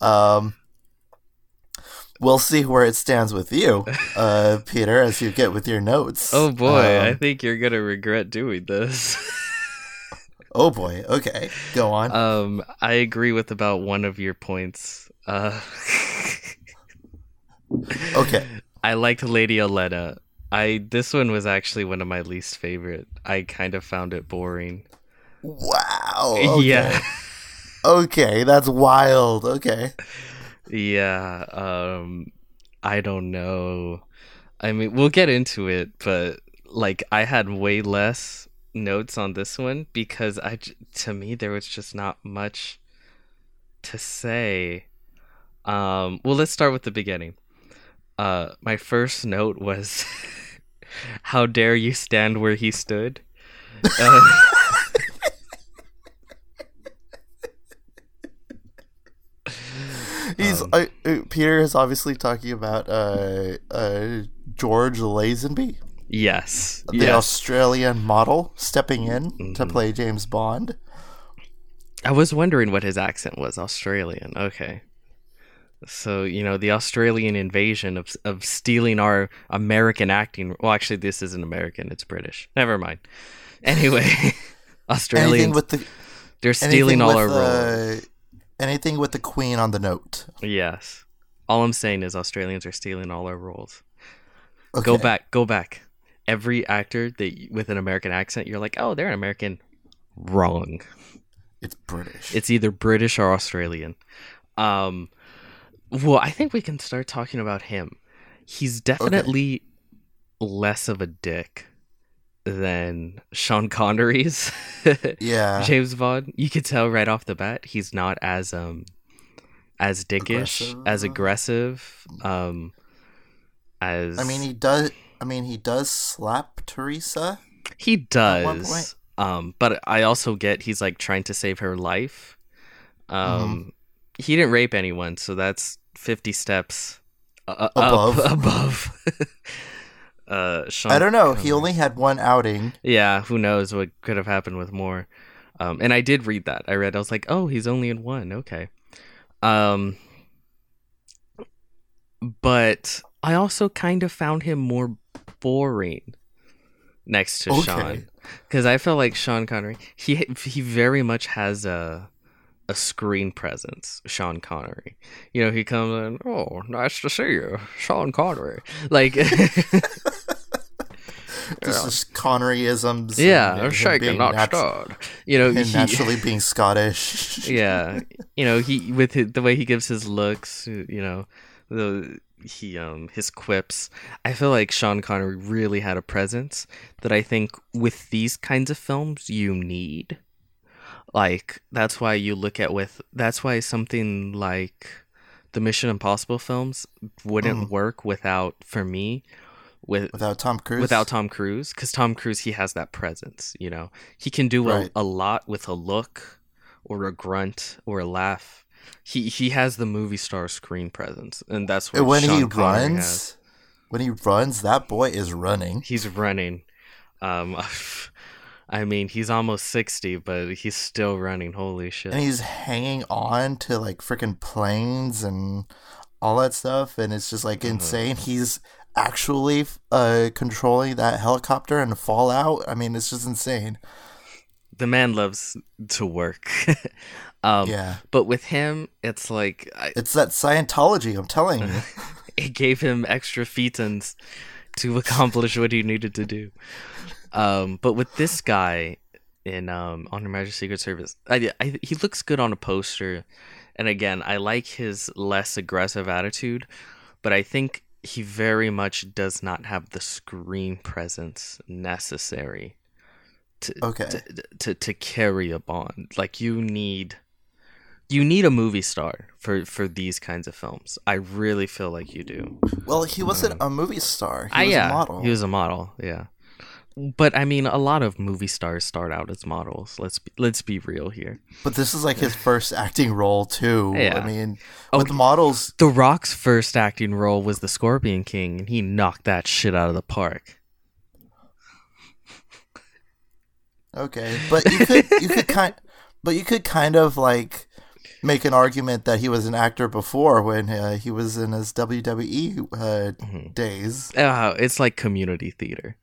Um, we'll see where it stands with you, uh, Peter, as you get with your notes. Oh boy, I Um, think you're gonna regret doing this. oh boy. Okay, go on. um, I agree with about one of your points. Uh, okay. I liked Lady Elena I this one was actually one of my least favorite. I kind of found it boring. Wow. Okay. Yeah. Okay, that's wild. Okay. Yeah, um I don't know. I mean, we'll get into it, but like I had way less notes on this one because I to me there was just not much to say. Um well, let's start with the beginning. Uh my first note was how dare you stand where he stood? Uh, He's Um, uh, uh, Peter is obviously talking about uh, uh, George Lazenby, yes. the yes. Australian model, stepping in to Mhm. play James Bond. I was wondering what his accent was. Australian. Okay. So, you know, the Australian invasion of of stealing our American acting. Well, actually this isn't American, it's British. Never mind. Anyway, Anything Australians with the they're stealing all our roles. Anything with the Queen on the note. Yes. All I'm saying is Australians are stealing all our roles. Okay. Go back, go back. Every actor that with an American accent, you're like, "Oh, they're an American." Wrong. It's British. It's either British or Australian. Um, well, I think we can start talking about him. He's definitely less of a dick than Sean Connery's yeah. James Bond. You could tell right off the bat he's not as um as dickish, Aggressive. as aggressive, um as I mean, he does. I mean, he does slap Teresa. He At one does. point. Um, but I also get he's like trying to save her life. Um, he didn't rape anyone, so that's fifty steps uh, Above. Up, above. uh, Sean I don't know. He only had one outing. Yeah, who knows what could have happened with more. Um, and I did read that. I read. I was like, oh, he's only in one. Okay. Um, but I also kind of found him more boring next to Okay. Sean because I felt like Sean Connery. He he very much has a a screen presence. Sean Connery. You know, he comes in. Oh, nice to see you, Sean Connery. Like. This is Conneryisms. Yeah, and I'm shaking, being not nat- stirred. You know, And he, naturally being Scottish. yeah, you know, he with his, the way he gives his looks, you know, the he um his quips. I feel like Sean Connery really had a presence that I think with these kinds of films you need. Like that's why you look at with that's why something like the Mission Impossible films wouldn't Mhm. work without for me with Without Tom Cruise. without Tom Cruise because Tom Cruise he has that presence you know he can do Right. a, a lot with a look or a grunt or a laugh he he has the movie star screen presence and that's what And when he Sean Connery has. runs, when he runs, that boy is running. he's running um I mean he's almost 60 but he's still running holy shit And he's hanging on to like freaking planes and all that stuff. And it's just like Uh-huh. insane. He's actually uh, controlling that helicopter and Fallout. I mean, it's just insane. the man loves to work um yeah. but with him it's like I, It's that Scientology, I'm telling you. it gave him extra thetans to accomplish what he needed to do. Um, but with this guy in um, on Her Majesty's Secret Service, I, I, he looks good on a poster, and again, I like his less aggressive attitude, but I think he very much does not have the screen presence necessary to Okay. to, to to carry a bond. Like you need you need a movie star for for these kinds of films. I really feel like you do. Well, he wasn't um, a movie star. He was yeah, a model. He was a model, yeah. But I mean, a lot of movie stars start out as models. Let's be, let's be real here. But this is like his first acting role too. Yeah. I mean, Oh, with models, The Rock's first acting role was the Scorpion King, and he knocked that shit out of the park. okay, but you could you could kind, but you could kind of like make an argument that he was an actor before when uh, he was in his WWE uh, Mhm. days. Uh, it's like community theater.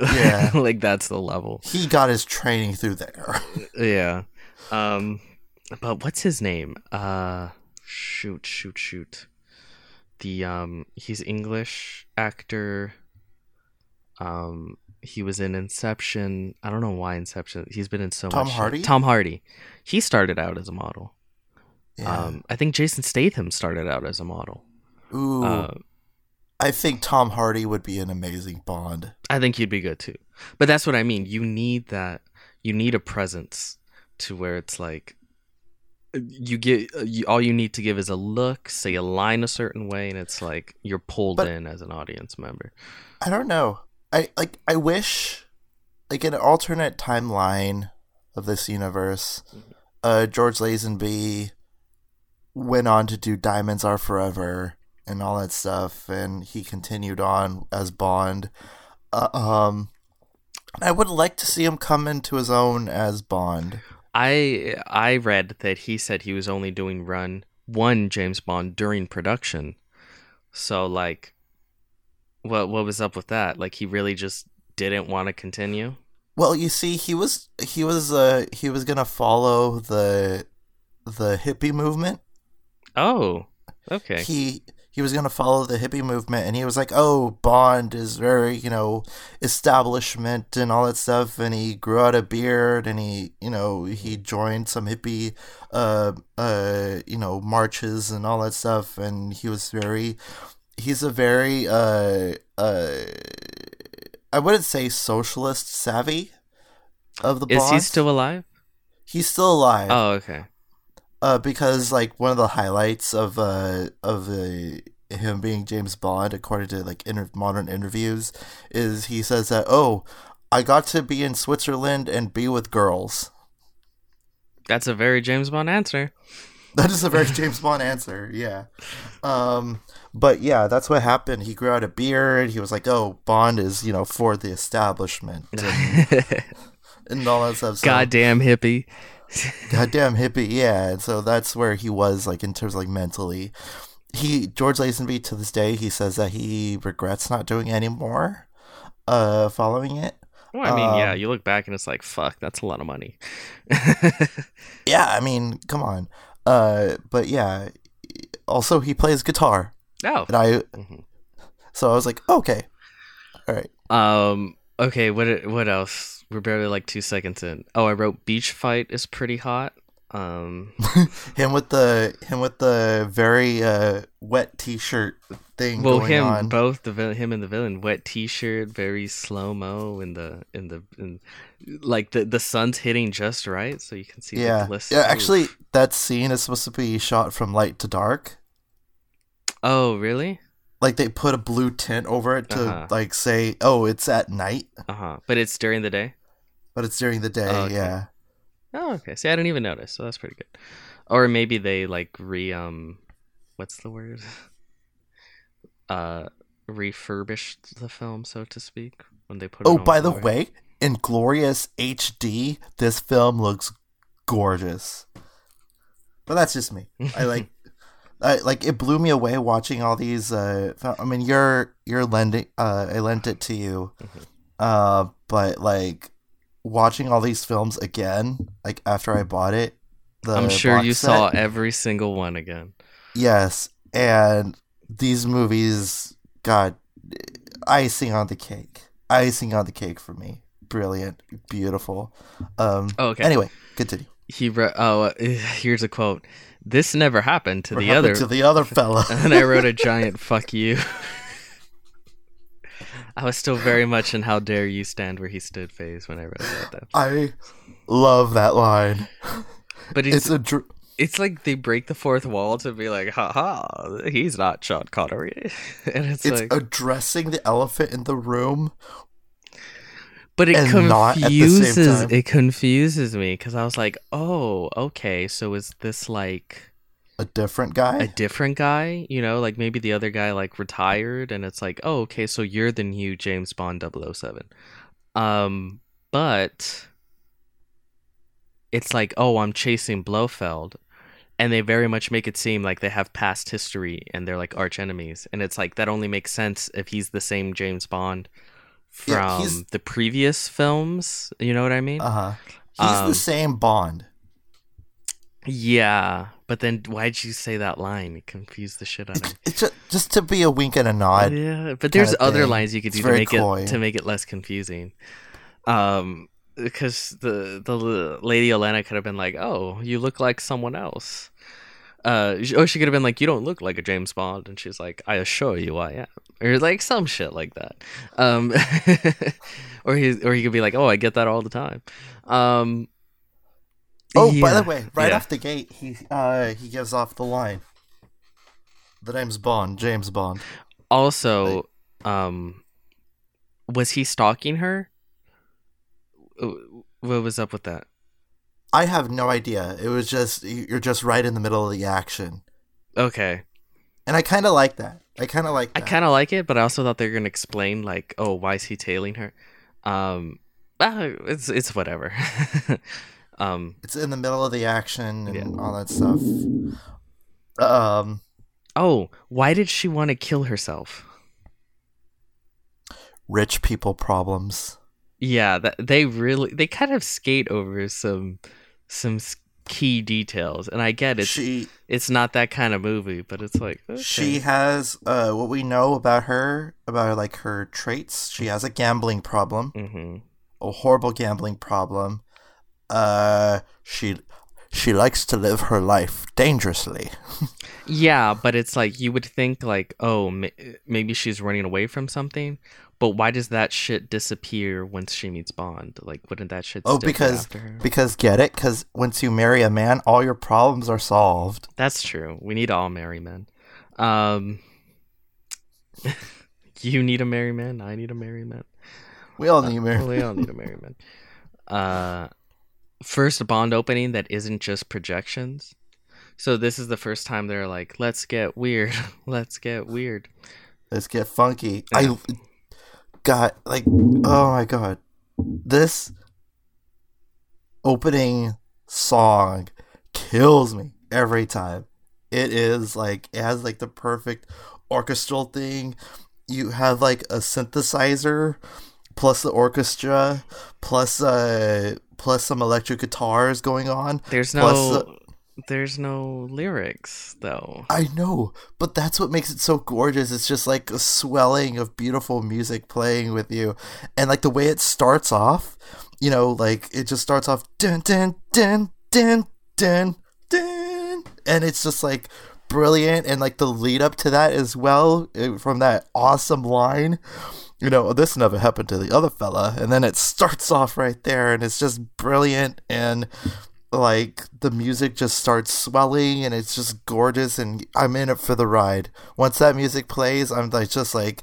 Yeah. like that's the level. He got his training through there. Yeah. Um, but what's his name? Uh, shoot, shoot, shoot. The um, he's English actor. Um, he was in Inception. I don't know why Inception. He's been in so Tom much. shit. Hardy? Tom Hardy. He started out as a model. Yeah. Um, I think Jason Statham started out as a model. Ooh, Uh, I think Tom Hardy would be an amazing Bond. I think you'd be good too. But that's what I mean. You need that. You need a presence to where it's like you get you, all you need to give is a look, say a line a certain way, and it's like you're pulled But- in as an audience member. I don't know. I like. I wish, like, an alternate timeline of this universe, uh, George Lazenby went on to do Diamonds Are Forever and all that stuff, and he continued on as Bond. Uh, um, I would like to see him come into his own as Bond. I I read that he said he was only doing run one James Bond during production. So like what what was up with that? Like he really just didn't want to continue? Well, you see, he was he was uh he was gonna follow the the hippie movement. Oh. Okay. He he was gonna follow the hippie movement, and he was like, "Oh, Bond is very you know establishment and all that stuff." And he grew out a beard, and he you know he joined some hippie uh uh you know marches and all that stuff, and he was very he's a very uh uh I wouldn't say socialist savvy of the Is he still alive? he's still alive Oh, okay. Uh, because like one of the highlights of uh of uh, him being James Bond, according to like inter- modern interviews, is he says that oh, I got to be in Switzerland and be with girls. That's a very James Bond answer. That is a very James Bond answer, yeah. Um, but yeah, that's what happened. He grew out a beard. He was like, "Oh, Bond is you know for the establishment and, and all that stuff." So, Goddamn hippie. Goddamn hippie yeah and so that's where he was like in terms of like mentally he george lazenby to this day he says that he regrets not doing any more uh following it Well, I mean, yeah, Um, you look back and it's like, fuck, that's a lot of money. yeah i mean come on uh but yeah also he plays guitar oh. and i Mhm. so i was like okay all right Um. Okay. What? What else? We're barely like two seconds in. Oh, I wrote beach fight is pretty hot. Um. him with the him with the very uh wet t-shirt thing well, going him on both the vil- him and the villain. Wet T-shirt, very slow mo in the in the in, like the the sun's hitting just right, so you can see yeah the yeah actually that scene is supposed to be shot from light to dark Oh, really? Like they put a blue tint over it to Uh-huh. like say, oh, it's at night, Uh huh. But it's during the day. but it's during the day. Oh, okay. Yeah, Oh, okay. See, I didn't even notice, so that's pretty good. Or maybe they like re um, what's the word? Uh, refurbished the film, so to speak, when they put. it Oh, by the way, in glorious HD, this film looks gorgeous. But that's just me. I like, I like it blew me away watching all these. Uh, I mean, you're you're lending. Uh, I lent it to you. Mhm. Uh, but like watching all these films again, like after I bought it. The I'm sure you set- saw every single one again. Yes, and these movies got icing on the cake. Icing on the cake for me. Brilliant, beautiful. Um. Oh, okay. Anyway, continue. He wrote. Oh, uh, here's a quote. This never happened to What the happened other. to the other fella. and I wrote a giant "fuck you." I was still very much in "How dare you stand where he stood" phase when I read that. I love that line. But it's It's a dr- it's like they break the fourth wall to be like, "Ha ha, he's not Sean Connery," and it's, it's like, addressing the elephant in the room. But it and not at the same confuses it confuses me because I was like, "Oh, okay, so is this like?" A different guy. a different guy, you know, like maybe the other guy like retired and it's like, "Oh, okay, so you're the new James Bond 007. Um, but it's like, "Oh, I'm chasing Blofeld." And they very much make it seem like they have past history and they're like arch enemies. And it's like that only makes sense if he's the same James Bond from Yeah, the previous films. You know what I mean? Uh huh. He's Um, the same Bond. Yeah, but then why'd you say that line? It confused the shit out of me. It's just, just to be a wink and a nod. yeah, but there's other thing. lines you could It's do to make coy. it to make it less confusing. Um, because the the lady Elena could have been like, "Oh, you look like someone else." Uh, or she could have been like, "You don't look like a James Bond," and she's like, "I assure you, I am," or like some shit like that. Um, or he or he could be like, "Oh, I get that all the time." Um. Oh, by the way, right yeah. off the gate, he uh he gives off the line. The name's Bond, James Bond. Also, um, was he stalking her? What was up with that? I have no idea. It was just you're just right in the middle of the action, Okay, and I kind of like that. I kind of like. I kind of like it, but I also thought they were gonna explain like, oh, why is he tailing her? Um, ah, it's it's whatever. um, It's in the middle of the action and Yeah. all that stuff. Um, oh, why did she want to kill herself? rich people problems. Yeah, that they really they kind of skate over some some key details, and I get it's She it's not that kind of movie, but it's like okay. she has uh what we know about her about like her traits. She has a gambling problem. hmm a horrible gambling problem. Uh, she she likes to live her life dangerously. Yeah, but it's like you would think like, oh, ma- maybe she's running away from something. But why does that shit disappear once she meets Bond? Like, wouldn't that shit? Oh, because because get it? Because once you marry a man, all your problems are solved. that's true. We need all marry men. Um, you need a marry man. I need a marry man. We all need a marry. we all need a marry man. Uh, first Bond opening that isn't just projections. So this is the first time they're like, let's get weird. let's get weird. Let's get funky. Yeah. I got like oh my god, this opening song kills me every time. It is like it has like the perfect orchestral thing. You have like a synthesizer plus the orchestra plus uh plus some electric guitars going on. There's Plus no there's no lyrics though. I know, but that's what makes it so gorgeous. It's just like a swelling of beautiful music playing with you. And like the way it starts off, you know, like it just starts off dun dun dun dun dun dun and it's just like brilliant and like the lead up to that as well eh, from that awesome line. You know, this never happened to the other fella and then it starts off right there and it's just brilliant and like the music just starts swelling and it's just gorgeous and I'm in it for the ride. Once that music plays, I'm like just like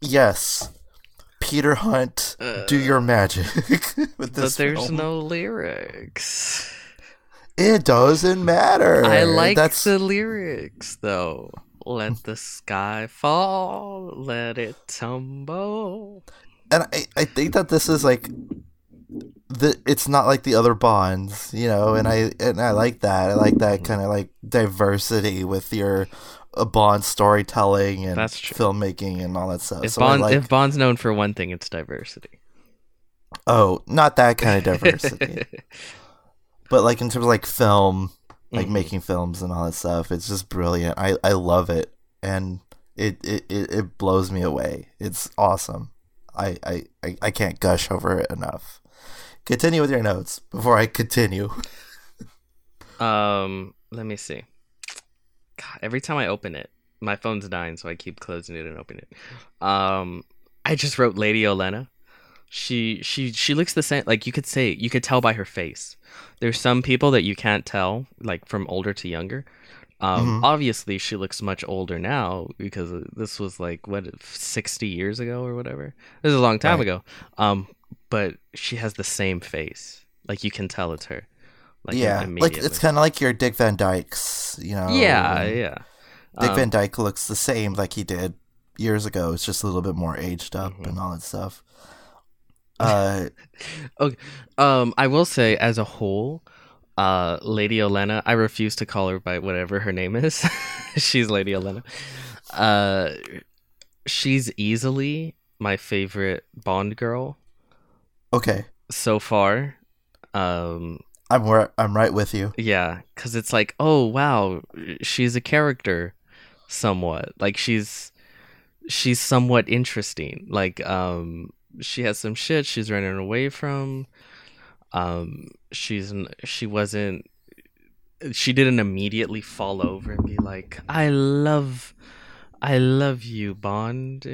yes. Peter Hunt, do uh, your magic with this. But there's film. no lyrics. It doesn't matter. I like that's the lyrics though. Let the sky fall, let it tumble. and I, I think that this is like the it's not like the other bonds you know and i and i like that. I like that kind of like diversity with your uh, bond storytelling and That's true. filmmaking and all that stuff. If so Bond like, if Bond's known for one thing, it's diversity. oh not that kind of diversity. But like in terms of like film like Mhm. making films and all that stuff it's just brilliant. I i love it. And it it, it, it blows me away. It's awesome. I, I i i can't gush over it enough continue with your notes before i continue Um, let me see. God, every time I open it, my phone's dying, so I keep closing it and opening it. Um, I just wrote Lady Olenna. She she she looks the same. Like you could say, you could tell by her face. There's some people that you can't tell, like from older to younger. Um, Mhm. obviously she looks much older now because this was like what 60 years ago or whatever. This is a long time Right. ago. Um, but she has the same face. Like you can tell it's her. Like yeah like it's kind of like your dick van dyke's you know Yeah, yeah. dick Um, van dyke looks the same like he did years ago it's just a little bit more aged up Mhm. and all that stuff uh um, I will say, as a whole, uh, Lady Olenna, I refuse to call her by whatever her name is. she's Lady Olenna. Uh, she's easily my favorite Bond girl okay so far. Um, I'm where I'm right with you. Yeah, because it's like, oh wow, she's a character, somewhat. Like she's she's somewhat interesting. Like um, she has some shit she's running away from. Um, she's she wasn't. She didn't immediately fall over and be like, "I love, I love you, Bond."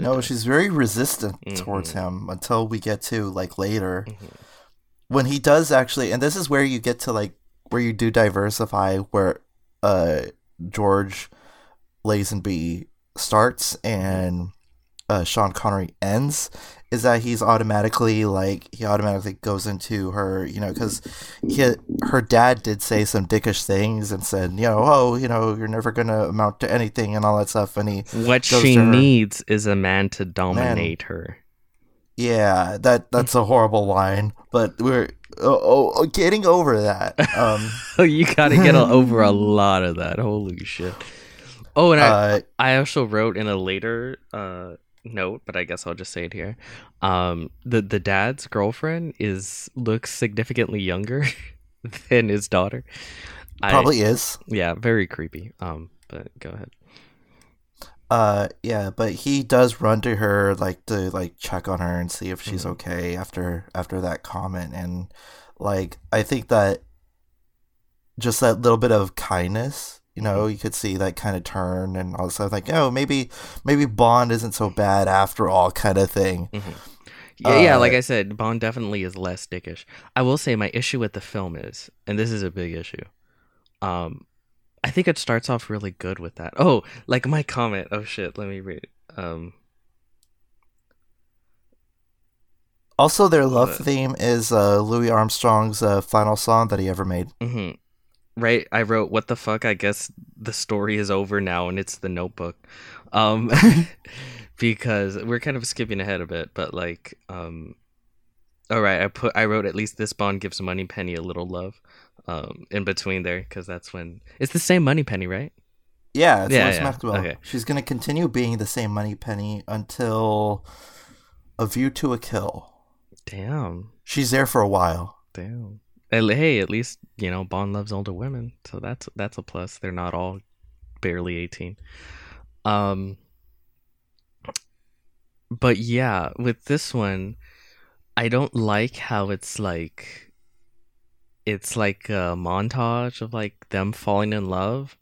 No, she's very resistant Mhm. towards him until we get to like later Mhm. when he does actually, and this is where you get to like where you do diversify where uh George Lazenby starts and uh, Sean Connery ends is that he's automatically like he automatically goes into her you know because he her dad did say some dickish things and said you know oh you know you're never gonna amount to anything and all that stuff and he What she needs is a man to dominate her. yeah that that's a horrible line but we're oh, oh getting over that um you gotta get over a lot of that. Holy shit. Oh, and I, uh I also wrote in a later uh, note, but I guess I'll just say it here. Um, the the dad's girlfriend is looks significantly younger than his daughter. I- probably is yeah, very creepy. Um, but go ahead. Uh, yeah, but he does run to her like to like check on her and see if she's Mhm. okay after after that comment, and like I think that just that little bit of kindness, you know, you could see that kind of turn and also like, oh, maybe maybe Bond isn't so bad after all, kind of thing. Yeah, yeah, like Uh, I said, Bond definitely is less dickish. I will say my issue with the film is, and this is a big issue. Um, I think it starts off really good with that. Oh, like my comment. Oh shit, let me read. Um, Also, their love Uh, theme is uh, Louis Armstrong's uh, final song that he ever made. hmm Right, I wrote, "What the fuck?" I guess the story is over now, and it's the Notebook, um, because we're kind of skipping ahead a bit. But like, um, all right, I put, I wrote, at least this Bond gives Moneypenny a little love, um, in between there, because that's when it's the same Moneypenny, right? Yeah, it's Yeah, yeah, Maxwell. okay. She's gonna continue being the same moneypenny until A View to a Kill. Damn, She's there for a while. damn. Hey, at least you know Bond loves older women, so that's that's a plus. They're not all barely eighteen. Um, but yeah, with this one, I don't like how it's like it's like a montage of like them falling in love.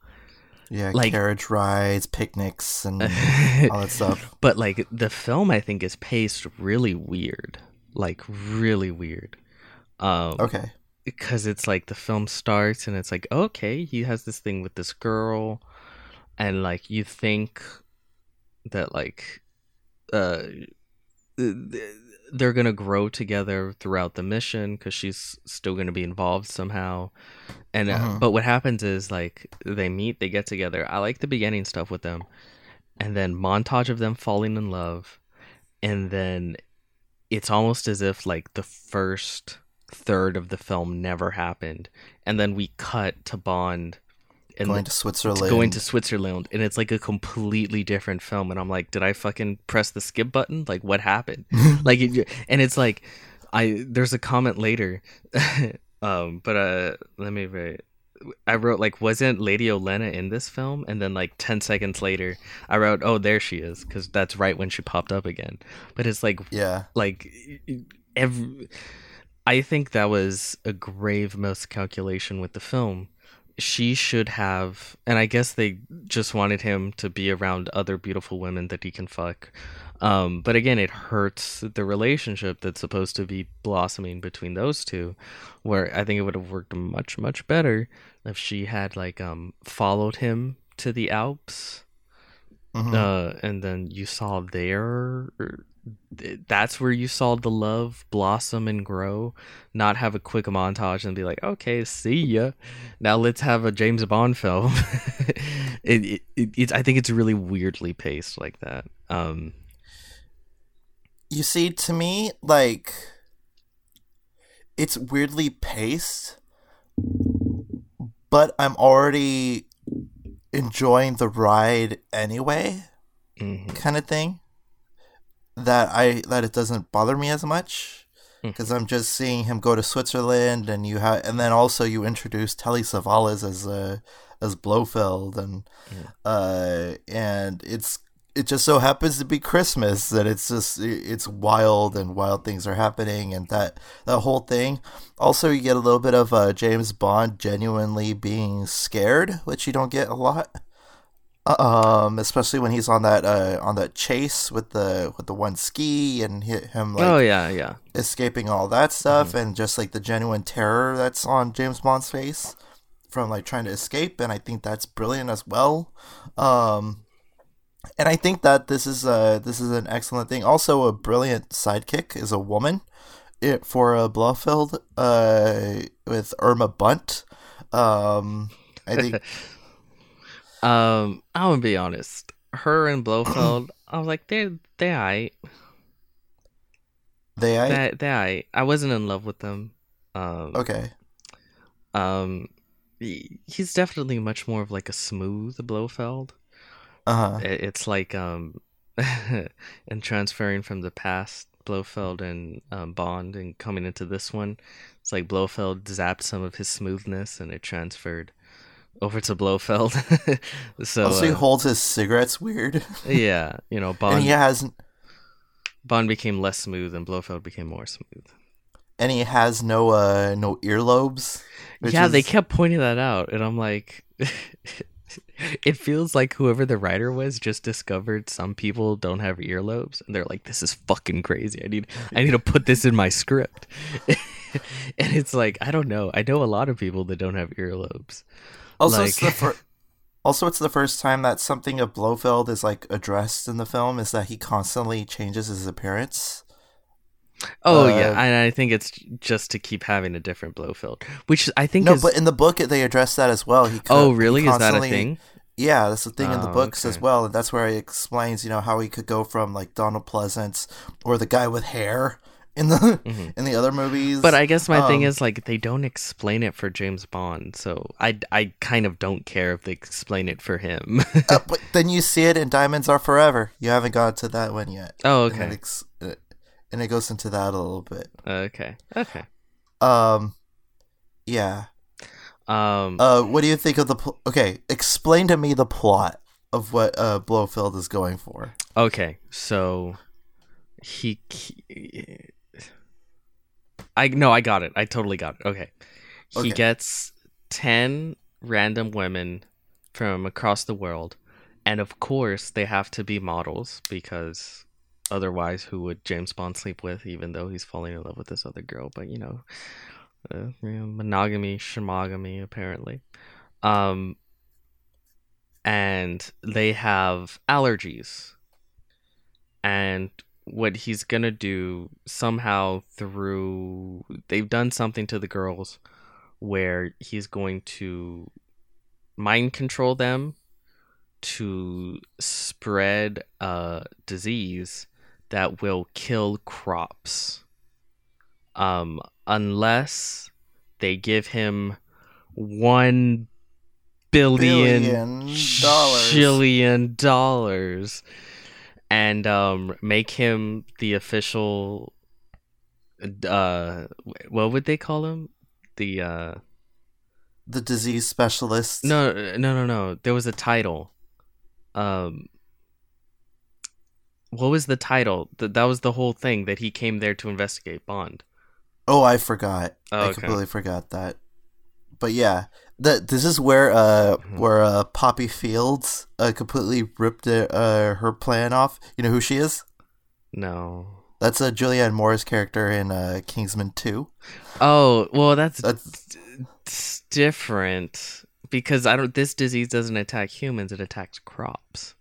Yeah, Like- carriage rides, picnics, and all that stuff. but like the film I think is paced really weird. Like really weird. Um Okay. Because it's like the film starts and it's like okay he has this thing with this girl and like you think that like uh they're gonna grow together throughout the mission because she's still gonna be involved somehow and uh, Mhm. but what happens is like they meet they get together i like the beginning stuff with them and then montage of them falling in love and then it's almost as if like the first third of the film never happened. And then we cut to bond and going to Switzerland. going to Switzerland and it's like a completely different film and I'm like did I fucking press the skip button? Like what happened? Like it, and it's like I there's a comment later um but uh let me write I wrote like wasn't Lady Olenna in this film? And then like 10 seconds later I wrote oh there she is cuz that's right when she popped up again. But it's like yeah. like every I think that was a grave miscalculation with the film. She should have, and I guess they just wanted him to be around other beautiful women that he can fuck. Um, but again, it hurts the relationship that's supposed to be blossoming between those two. Where I think it would have worked much, much better if she had like um followed him to the Alps Mhm. uh, and then you saw there that's where you saw the love blossom and grow not have a quick montage and be like okay see ya now let's have a james bond film it, it, it, it's i think it's really weirdly paced like that um You see, to me, like it's weirdly paced, but I'm already enjoying the ride anyway, mhm. kind of thing. That I that it doesn't bother me as much. because I'm just seeing him go to Switzerland, and you have, and then also you introduce Telly Savalas as uh, as Blofeld, and uh, and it's it just so happens to be Christmas that it's just it's wild and wild things are happening and that that whole thing. Also, you get a little bit of uh, James Bond genuinely being scared, which you don't get a lot. Um, especially when he's on that uh on that chase with the with the one ski and hit him like oh yeah, yeah. escaping all that stuff and just like the genuine terror that's on James Bond's face from like trying to escape and I think that's brilliant as well. Um and I think that this is uh this is an excellent thing. Also a brilliant sidekick is a woman it, for a Blofeld uh with Irma Bunt. Um I think Um, I'm gonna be honest. Her and Blofeld, I was like, they're they I they I they they I I wasn't in love with them. Um, okay. um, he's definitely much more of like a smooth Blofeld. Uh-huh. It's like um, and transferring from the past Blofeld and um, Bond and coming into this one, it's like Blofeld zapped some of his smoothness and it transferred over to Blofeld. so also he uh, holds his cigarettes weird. yeah, you know and Bond he has Bond became less smooth and Blofeld became more smooth. and he has no uh no earlobes. yeah, they kept pointing that out, and I'm like, it feels like whoever the writer was just discovered some people don't have earlobes, and they're like, "This is fucking crazy. I need, I need to put this in my script." and it's like, I don't know. I know a lot of people that don't have earlobes. Also, it's the fir- also it's the first time that something of Blofeld is like addressed in the film is that he constantly changes his appearance. Oh Uh, yeah, and I think it's just to keep having a different Blofeld, which I think No, is. but in the book they address that as well. He co- oh he really? Is that a thing? Yeah, that's the thing in the Oh, books as well, and that's where he explains, you know, how he could go from like Donald Pleasence or the guy with hair in the in the other movies. Mm-hmm. But I guess my thing Um, is like they don't explain it for James Bond, so I, I kind of don't care if they explain it for him. uh, but then you see it in Diamonds Are Forever. You haven't got to that one yet. oh, And it, okay, ex- uh, and it goes into that a little bit. okay, okay. Um, yeah. Um, Uh, what do you think of the? Pl- okay, explain to me the plot of what uh Blofeld is going for. okay. So he, he, I no, I got it. I totally got it. Okay, he gets ten random women from across the world, and of course they have to be models because otherwise, who would James Bond sleep with? Even though he's falling in love with this other girl, but you know, uh, you know monogamy, shemogamy, apparently. Um, and they have allergies. And what he's gonna do somehow through they've done something to the girls where he's going to mind control them to spread a disease that will kill crops um unless they give him one billion Billion dollars. trillion dollars and um make him the official uh what would they call him the uh The disease specialist. no no no no there was a title um what was the title that that was the whole thing that he came there to investigate bond Oh, I forgot. Oh, I completely forgot that. But yeah, that this is where uh Mhm. where uh Poppy Fields uh completely ripped uh, uh her plan off. You know who she is? no That's a uh, Julianne Moore's character in uh Kingsman 2. oh well that's That's it's different because I don't. This disease doesn't attack humans; it attacks crops.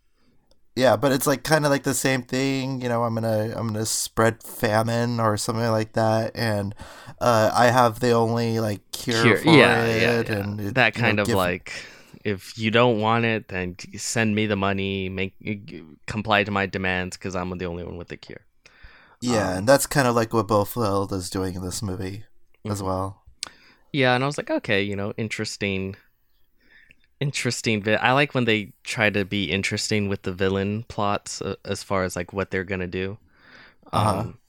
Yeah, but it's like kind of like the same thing. You know, I'm gonna I'm gonna spread famine or something like that, and uh, I have the only like cure, Cure- for yeah, it, yeah, yeah. and it, that you know, kind of give- like, if you don't want it, then send me the money, make comply to my demands because I'm the only one with the cure. yeah, um, and that's kind of like what Blofeld is doing in this movie as Mhm. well. Yeah, and I was like, okay, you know, interesting, interesting bit. I like when they try to be interesting with the villain plots uh, as far as like what they're gonna do. Uh-huh. Um,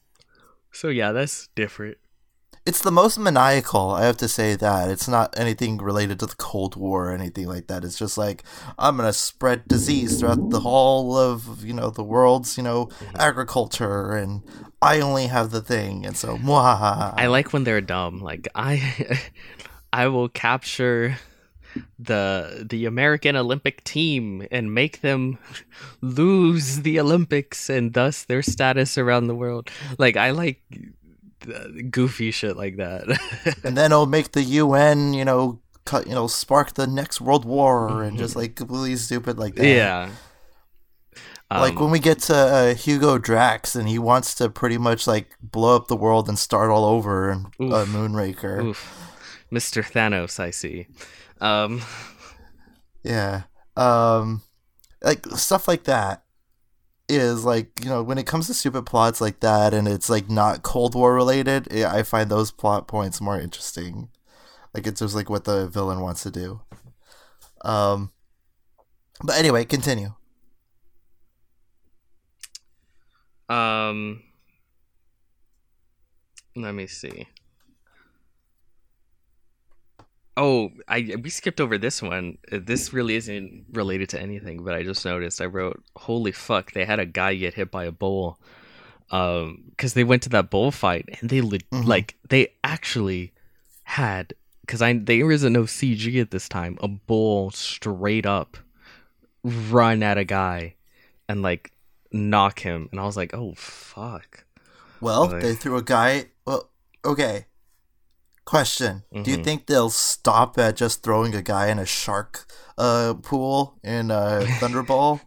So yeah, that's different. It's the most maniacal, I have to say that. It's not anything related to the Cold War or anything like that. It's just like I'm gonna spread disease throughout the whole of, you know, the world's, you know, agriculture and I only have the thing and so mwah. I like when they're dumb. Like I I will capture the the American Olympic team and make them lose the Olympics and thus their status around the world. Like I like uh, goofy shit like that. and then it'll make the UN, you know, cut, you know, spark the next world war and just like completely stupid like that. yeah. like Um, when we get to uh, Hugo Drax and he wants to pretty much like blow up the world and start all over and uh, Moonraker. oof. Mr. Thanos, I see. Um Yeah. Um like stuff like that is like, you know, when it comes to stupid plots like that and it's like not Cold War related, yeah, I find those plot points more interesting. Like it's just like what the villain wants to do. Um but anyway, continue. Um, let me see. Oh, I we skipped over this one. Uh, This really isn't related to anything, but I just noticed. I wrote, "Holy fuck!" They had a guy get hit by a bull, um, because they went to that bullfight and they le- Mhm. like they actually had because I there isn't no CG at this time. A bull straight up run at a guy and like knock him, and I was like, "Oh fuck." Well, Like- they threw a guy. Well, okay. Question: Do you Mhm. think they'll stop at just throwing a guy in a shark uh, pool in uh, Thunderball?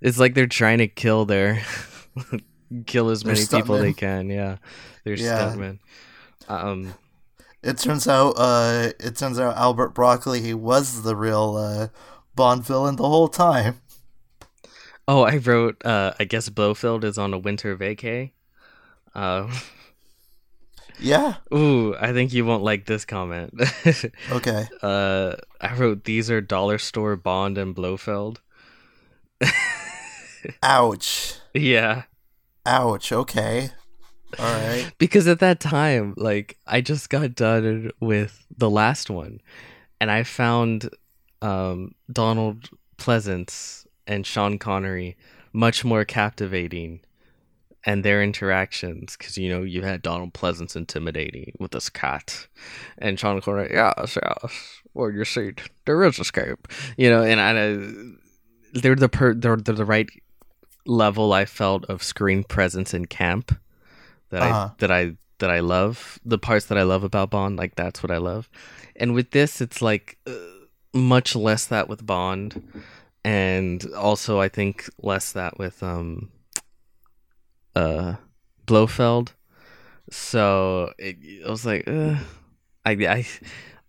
It's like they're trying to kill their kill as many people they can. Yeah, they're Yeah. stuntmen. Um, it turns out, uh, it turns out Albert Broccoli he was the real uh, Bond villain the whole time. oh, I wrote. Uh, I guess Blofeld is on a winter vacay. Uh, Yeah. ooh, I think you won't like this comment. Okay. uh, I wrote these are dollar store Bond and Blofeld. Ouch. Yeah. Ouch. Okay. All right. because at that time like i just got done with the last one and i found um donald pleasence and sean connery much more captivating and their interactions because you know you had donald pleasence intimidating with this cat. And sean connery yes yes well you see there is escape you know and i they're the per they're, they're the right level i felt of screen presence in camp that Uh-huh. I that I that I love. The parts that I love about Bond like that's what I love. And with this it's like uh, much less that with Bond and also I think less that with um uh Blofeld so it, I was like uh, I, I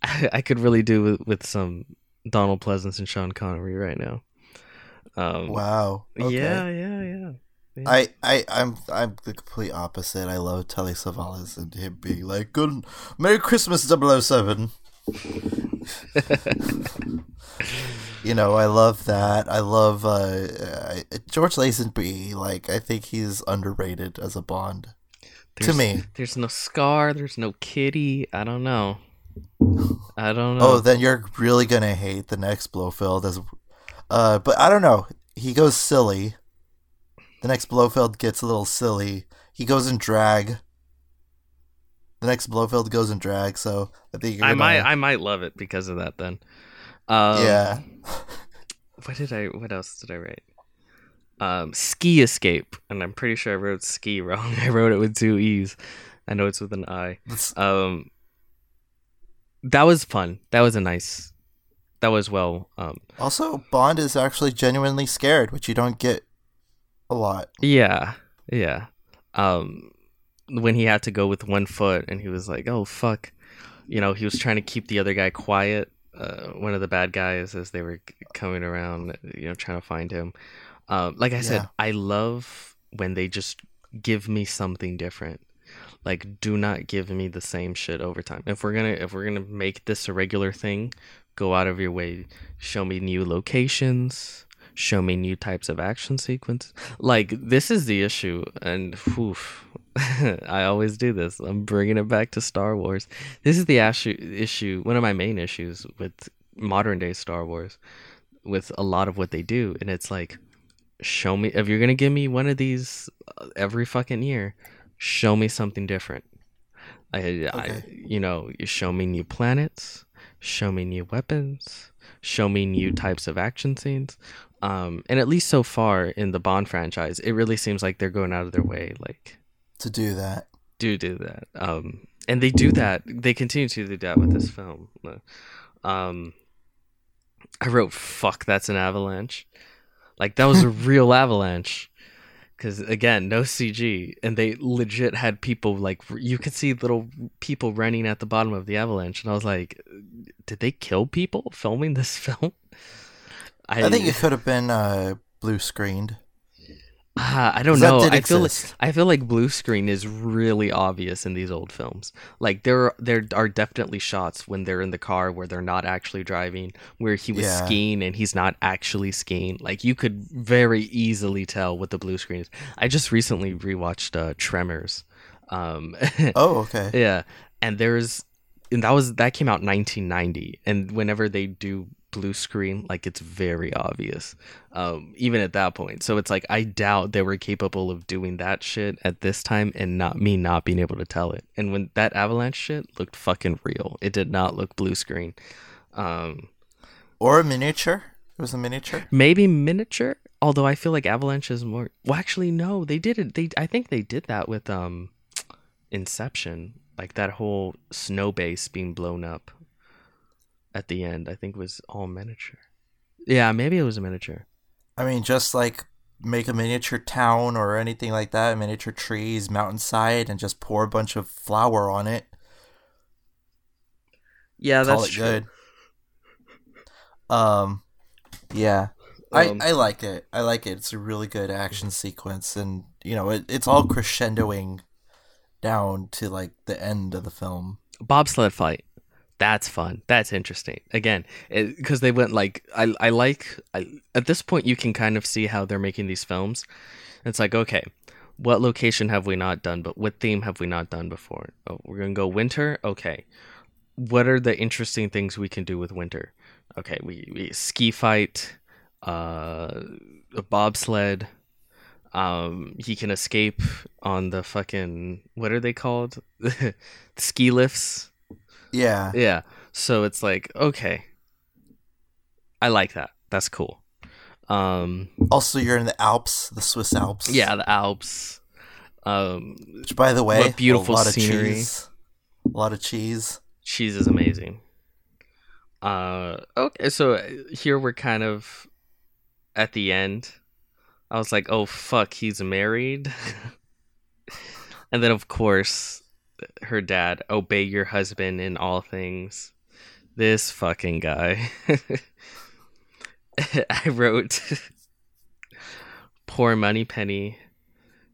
I could really do with, with some Donald Pleasence and Sean Connery right now um Wow. Okay. yeah yeah yeah I, I, I'm, I'm the complete opposite. I love Telly Savalas and him being like, "Good, Merry Christmas, 007. you know, I love that. I love uh, uh, George Lazenby. Like, I think he's underrated as a Bond. to me. There's no Scar. There's no Kitty. I don't know. I don't know. Oh, then you're really gonna hate the next Blofeld as, uh, but I don't know. He goes silly. The next Blofeld gets a little silly. He goes in drag. The next Blofeld goes in drag, so I think you're I gonna, might. I might love it because of that. Then. Um, yeah. What did I? What else did I write? Um, ski escape, and I'm pretty sure I wrote ski wrong. I wrote it with two e's. I know it's with an I. Um, that was fun. That was a nice. That was well. Um, Also, Bond is actually genuinely scared, which you don't get a lot. Yeah, yeah. Um, when he had to go with one foot, and he was like, "Oh fuck," you know, he was trying to keep the other guy quiet. Uh, one of the bad guys as they were coming around, you know, trying to find him. Um, like I said, I love when they just give me something different. Like, do not give me the same shit over time. If we're gonna, if we're gonna make this a regular thing, go out of your way, show me new locations, show me new types of action sequence. Like this is the issue, and oof, I always do this. I'm bringing it back to Star Wars. This is the issue. Issue one of my main issues with modern day Star Wars, with a lot of what they do, and it's like, show me if you're gonna give me one of these uh, every fucking year, show me something different. I, I you know, you show me new planets, show me new weapons, show me new types of action scenes. Um, and at least so far in the Bond franchise, it really seems like they're going out of their way, like To do that. do do that. Um, and they do that. They continue to do that with this film. Um, I wrote "fuck." That's an avalanche. Like that was a real avalanche. Because again, no CG, and they legit had people like you could see little people running at the bottom of the avalanche, and I was like, did they kill people filming this film? I think it could have been uh, blue screened. Ah, I don't know. I feel like. I feel like blue screen is really obvious in these old films. Like there there are definitely shots when they're in the car where they're not actually driving, where he was Yeah. skiing and he's not actually skiing. Like you could very easily tell what the blue screen is. I just recently rewatched uh, Tremors. Um, Oh, okay. yeah, and there's and that was that came out 1990, and whenever they do blue screen, like it's very obvious, um, even at that point. So it's like I doubt they were capable of doing that shit at this time, and not me not being able to tell it. And when that avalanche shit looked fucking real, it did not look blue screen. Um, Or a miniature. It was a miniature. maybe miniature, although I feel like avalanche is more. Well, actually, no, they did it. They I think they did that with um, Inception, like that whole snow base being blown up at the end. I think was all miniature. Yeah, maybe it was a miniature. I mean, just like make a miniature town or anything like that, miniature trees, mountainside, and just pour a bunch of flour on it. Yeah, call that's it true. good. Um, yeah, Um, I I like it. I like it. It's a really good action sequence, and you know, it, it's all crescendoing down to like the end of the film. bobsled fight that's fun. That's interesting. Again because they went like i, I like I, at this point you can kind of see how they're making these films. It's like okay what location have we not done but what theme have we not done before? Oh, we're gonna go winter? Okay. What are the interesting things we can do with winter? Okay we, we ski fight uh a bobsled um he can escape on the fucking what are they called? Ski lifts Yeah, yeah. So it's like, okay. I like that. That's cool. Um Also, you're in the Alps, the Swiss Alps. yeah, the Alps. Um Which, by the way, beautiful a lot of cheese. A lot of cheese. cheese is amazing. Uh okay, so here we're kind of at the end. I was like, "Oh fuck, he's married." and then of course, her dad, "Obey your husband in all things." This fucking guy. I wrote Poor Moneypenny.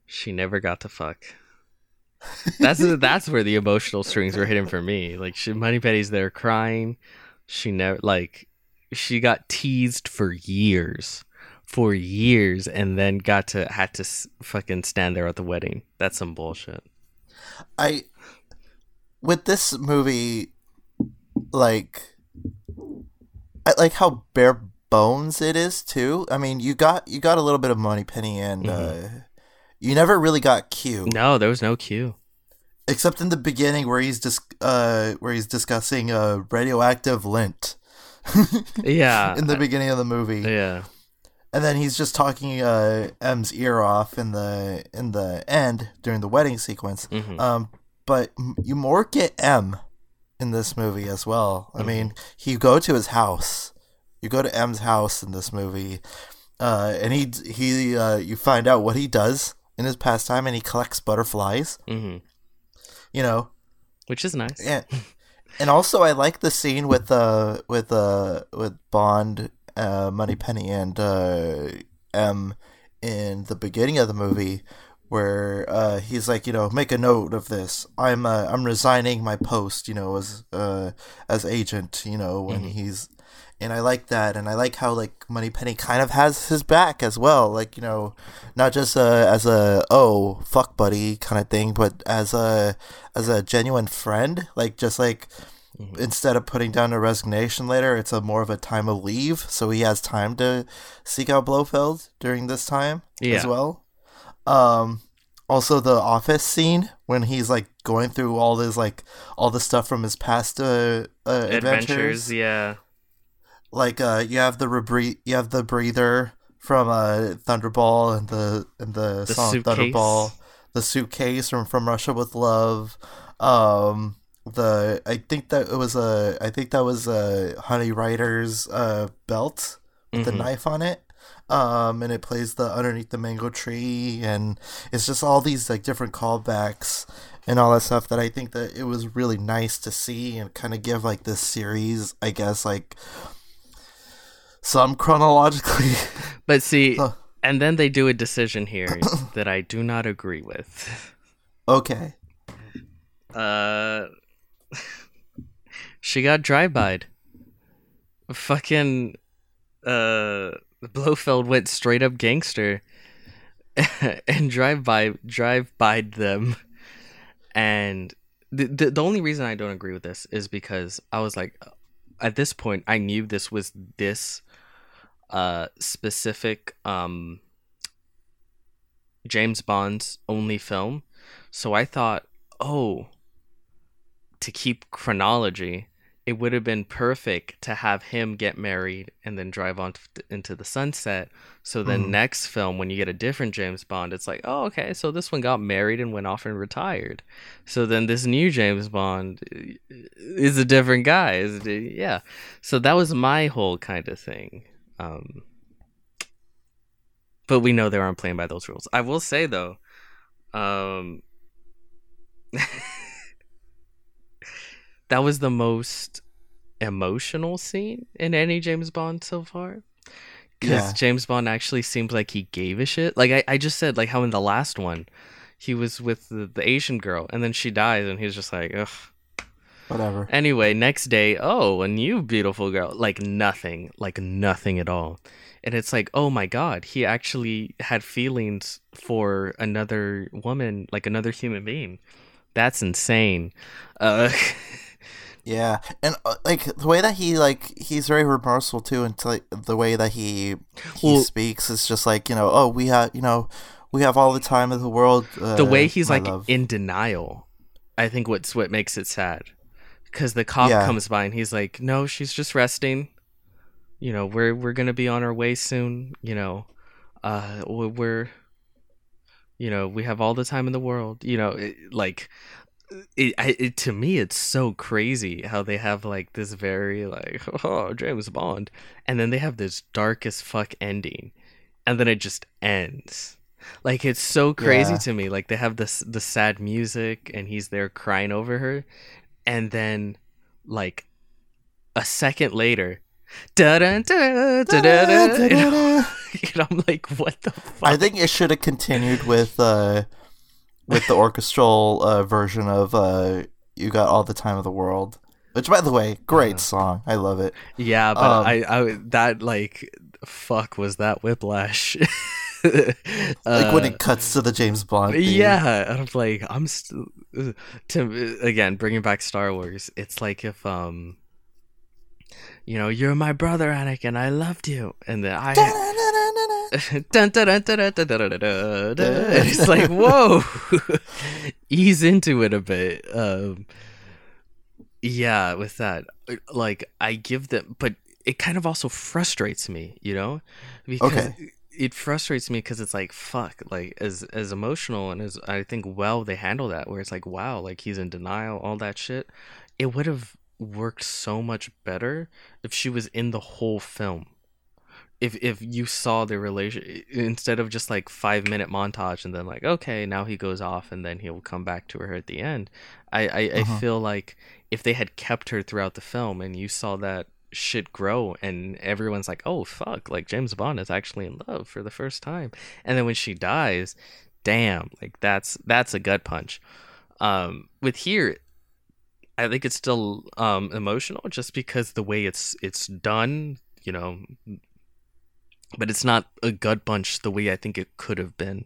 She never got to fuck. That's that's where the emotional strings were hitting for me. Like she, Moneypenny's there crying. She never like she got teased for years, for years, and then got to had to fucking stand there at the wedding. That's some bullshit. I with this movie, like, I like how bare bones it is too. I mean, you got you got a little bit of Moneypenny, and uh, you never really got Q, No, there was no Q, except in the beginning where he's dis- uh where he's discussing uh radioactive lint Yeah, in the beginning of the movie. yeah, and then he's just talking uh, M's ear off in the in the end during the wedding sequence. Mhm. Um, but you more get M in this movie as well. I mean, you go to his house. You go to M's house in this movie, uh, and he he uh, you find out what he does in his pastime, and he collects butterflies. hmm You know, which is nice. yeah. And also, I like the scene with uh with uh with Bond, uh, Moneypenny, and uh, M in the beginning of the movie, where uh, he's like, you know, make a note of this. I'm uh, I'm resigning my post, you know, as uh as agent, you know, when he's and I like that, and I like how like Moneypenny kind of has his back as well, like you know, not just a, as a oh fuck buddy kind of thing, but as a as a genuine friend, like just like mm-hmm. instead of putting down a resignation later, it's a more of a time of leave, so he has time to seek out Blofeld during this time yeah. as well. Um, also the office scene when he's like going through all this like all the stuff from his past uh, uh adventures. adventures yeah like uh you have the rebre- you have the breather from uh Thunderball and the and the, the song suitcase. Thunderball, the suitcase from From Russia with Love. Um the I think that it was a I think that was a Honey Ryder's uh belt with mm-hmm. the knife on it. Um and it plays the underneath the mango tree and it's just all these like different callbacks and all that stuff that I think that it was really nice to see and kind of give like this series I guess like some chronologically. But see, and then they do a decision here that I do not agree with. Okay. Uh, she got drive-byed. Fucking, uh, Blofeld went straight up gangster and drive by drive by them and the, the the only reason I don't agree with this is because I was like at this point I knew this was this uh, specific um, James Bond's only film. So I thought, oh, to keep chronology, it would have been perfect to have him get married and then drive on t- into the sunset. So the mm. next film, when you get a different James Bond, it's like, oh, okay, so this one got married and went off and retired. So then this new James Bond is a different guy. Is yeah. So that was my whole kind of thing. Um, but we know they aren't playing by those rules. I will say though, um, that was the most emotional scene in any James Bond so far. Because yeah. James Bond actually seems like he gave a shit. Like I, I just said, like how in the last one, he was with the, the Asian girl, and then she dies, and he's just like, ugh, Whatever. Anyway, next day, oh, a new beautiful girl. Like nothing, like nothing at all. And it's like, oh my god, he actually had feelings for another woman, like another human being. That's insane. Uh, yeah, and uh, like the way that he like he's very remorseful too, and like, the way that he he well, speaks is just like you know, oh, we have you know, we have all the time of the world. Uh, the way he's like love. in denial, I think what's what makes it sad because the cop yeah. comes by and he's like, "No, she's just resting. You know, we're we're gonna be on our way soon. You know, uh, we're, you know, we have all the time in the world. You know, it, like." It, it to me it's so crazy how they have like this very like oh James Bond and then they have this darkest fuck ending and then it just ends like it's so crazy yeah. to me like they have this the sad music and he's there crying over her and then like a second later da I'm like, what the fuck? I think it should have continued with uh with the orchestral uh, version of uh You Got All the Time of the World. Which by the way, great uh, song. I love it. Yeah, but um, I, I that like fuck was that whiplash. like when it uh, cuts to the James Bond. Theme. Yeah, I'm like, I'm still to again bringing back Star Wars. It's like if um, you know, you're my brother, Anakin. I loved you, and then I. it's like whoa, ease into it a bit. Um, yeah, with that, like I give them, but it kind of also frustrates me, you know, because okay. it frustrates me because it's like fuck like as as emotional and as i think well they handle that where it's like wow like he's in denial all that shit. It would have worked so much better if she was in the whole film if if you saw the relation instead of just like five minute montage and then like okay now he goes off and then he'll come back to her at the end i i, uh-huh. I feel like if they had kept her throughout the film and you saw that shit grow and everyone's like oh fuck like james bond is actually in love for the first time and then when she dies damn like that's that's a gut punch um with here I think it's still um emotional just because the way it's it's done, you know, but it's not a gut punch the way I think it could have been.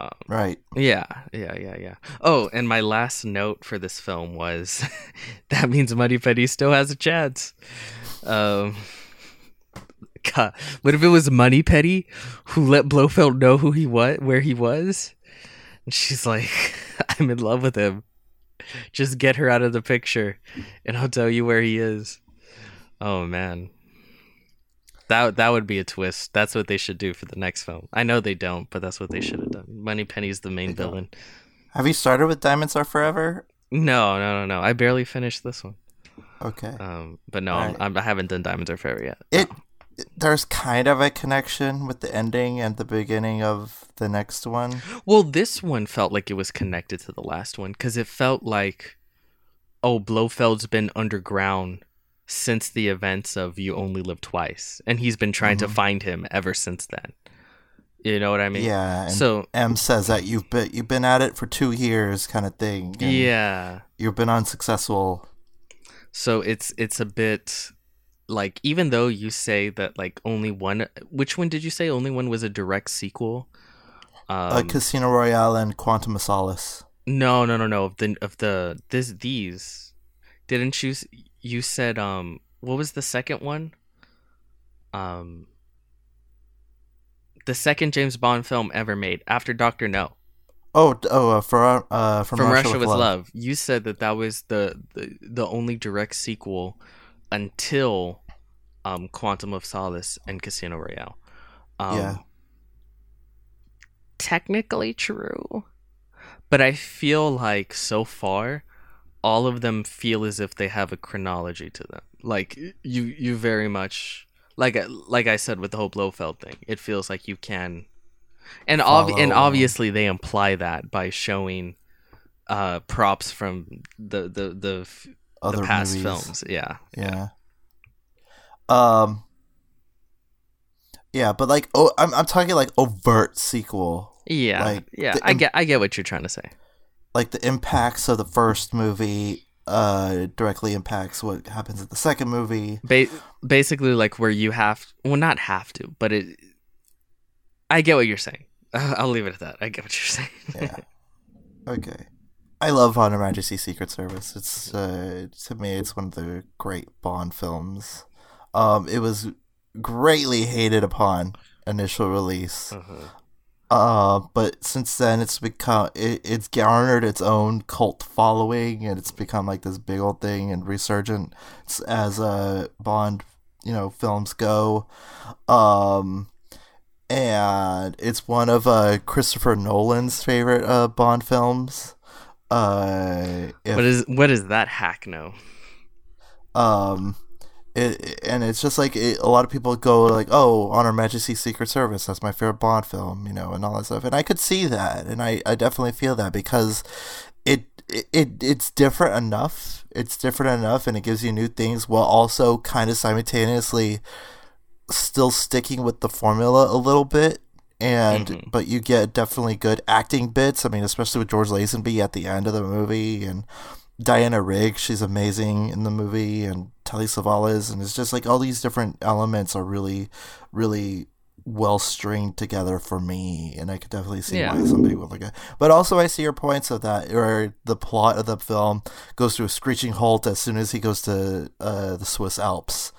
Um, Right. yeah, yeah, yeah, yeah. Oh, and my last note for this film was that means Moneypenny still has a chance. Um, God, what if it was Moneypenny who let Blofeld know who he was, where he was? And she's like, "I'm in love with him. Just get her out of the picture, and I'll tell you where he is." Oh man, that that would be a twist. That's what they should do for the next film. I know they don't, but that's what they should have done. Moneypenny's the main villain. Have you started with Diamonds Are Forever? No, no, no, no. I barely finished this one. Okay. Um, but no, Right. I'm, I haven't done Diamonds Are Forever yet. It there's kind of a connection with the ending and the beginning of the next one. Well, this one felt like it was connected to the last one because it felt like, oh, Blofeld's been underground since the events of You Only Live Twice, and he's been trying to Mhm. find him ever since then. You know what I mean? yeah, and So M says that you've been you've been at it for two years, kind of thing. yeah, you've been unsuccessful. so it's it's a bit like even though you say that like only one, which one did you say only one was a direct sequel? Um, uh, Casino Royale and Quantum of Solace. No, no, no, no. Of the of the this these didn't you s- you said um what was the second one? Um the second James Bond film ever made after Doctor No Oh, oh, uh, for uh, from, from, Russia, Russia, with love. love. You said that that was the, the the only direct sequel until um Quantum of Solace and Casino Royale. Um, Yeah. technically true, but I feel like so far, all of them feel as if they have a chronology to them. Like you, you very much like like I said with the whole Blofeld thing. It feels like you can, and ob- and obviously they imply that by showing uh props from the the the, Other the past movies. films. Yeah, Yeah. Um. Yeah, but like, oh, I'm I'm talking like overt sequel, yeah, Like, yeah. I get I get what you're trying to say. Like the impacts of the first movie, uh, directly impacts what happens in the second movie. ba- basically like where you have well not have to but it i get what you're saying i'll leave it at that i get what you're saying Yeah. okay. I love On Her Majesty's Secret Service. It's uh, to me, it's one of the great Bond films. Um, it was greatly hated upon initial release. Uh-huh. Uh, but since then it's become it, it's garnered its own cult following and it's become like this big old thing and resurgent as uh Bond you know films go. Um, and it's one of uh Christopher Nolan's favorite uh Bond films. Uh, if, what is what is that hack No. um it, and it's just like it, a lot of people go like oh Honor her majesty's secret service that's my favorite bond film you know and all that stuff and i could see that and i, I definitely feel that because it, it it it's different enough it's different enough and it gives you new things while also kind of simultaneously still sticking with the formula a little bit and Mhm. but you get definitely good acting bits i mean especially with george lazenby at the end of the movie and Diana Rigg, she's amazing in the movie, and Telly Savalas, and it's just like all these different elements are really, really well stringed together for me, and I could definitely see Yeah. why somebody would look at. But also, I see your points of that, where the plot of the film goes to a screeching halt as soon as he goes to uh, the Swiss Alps,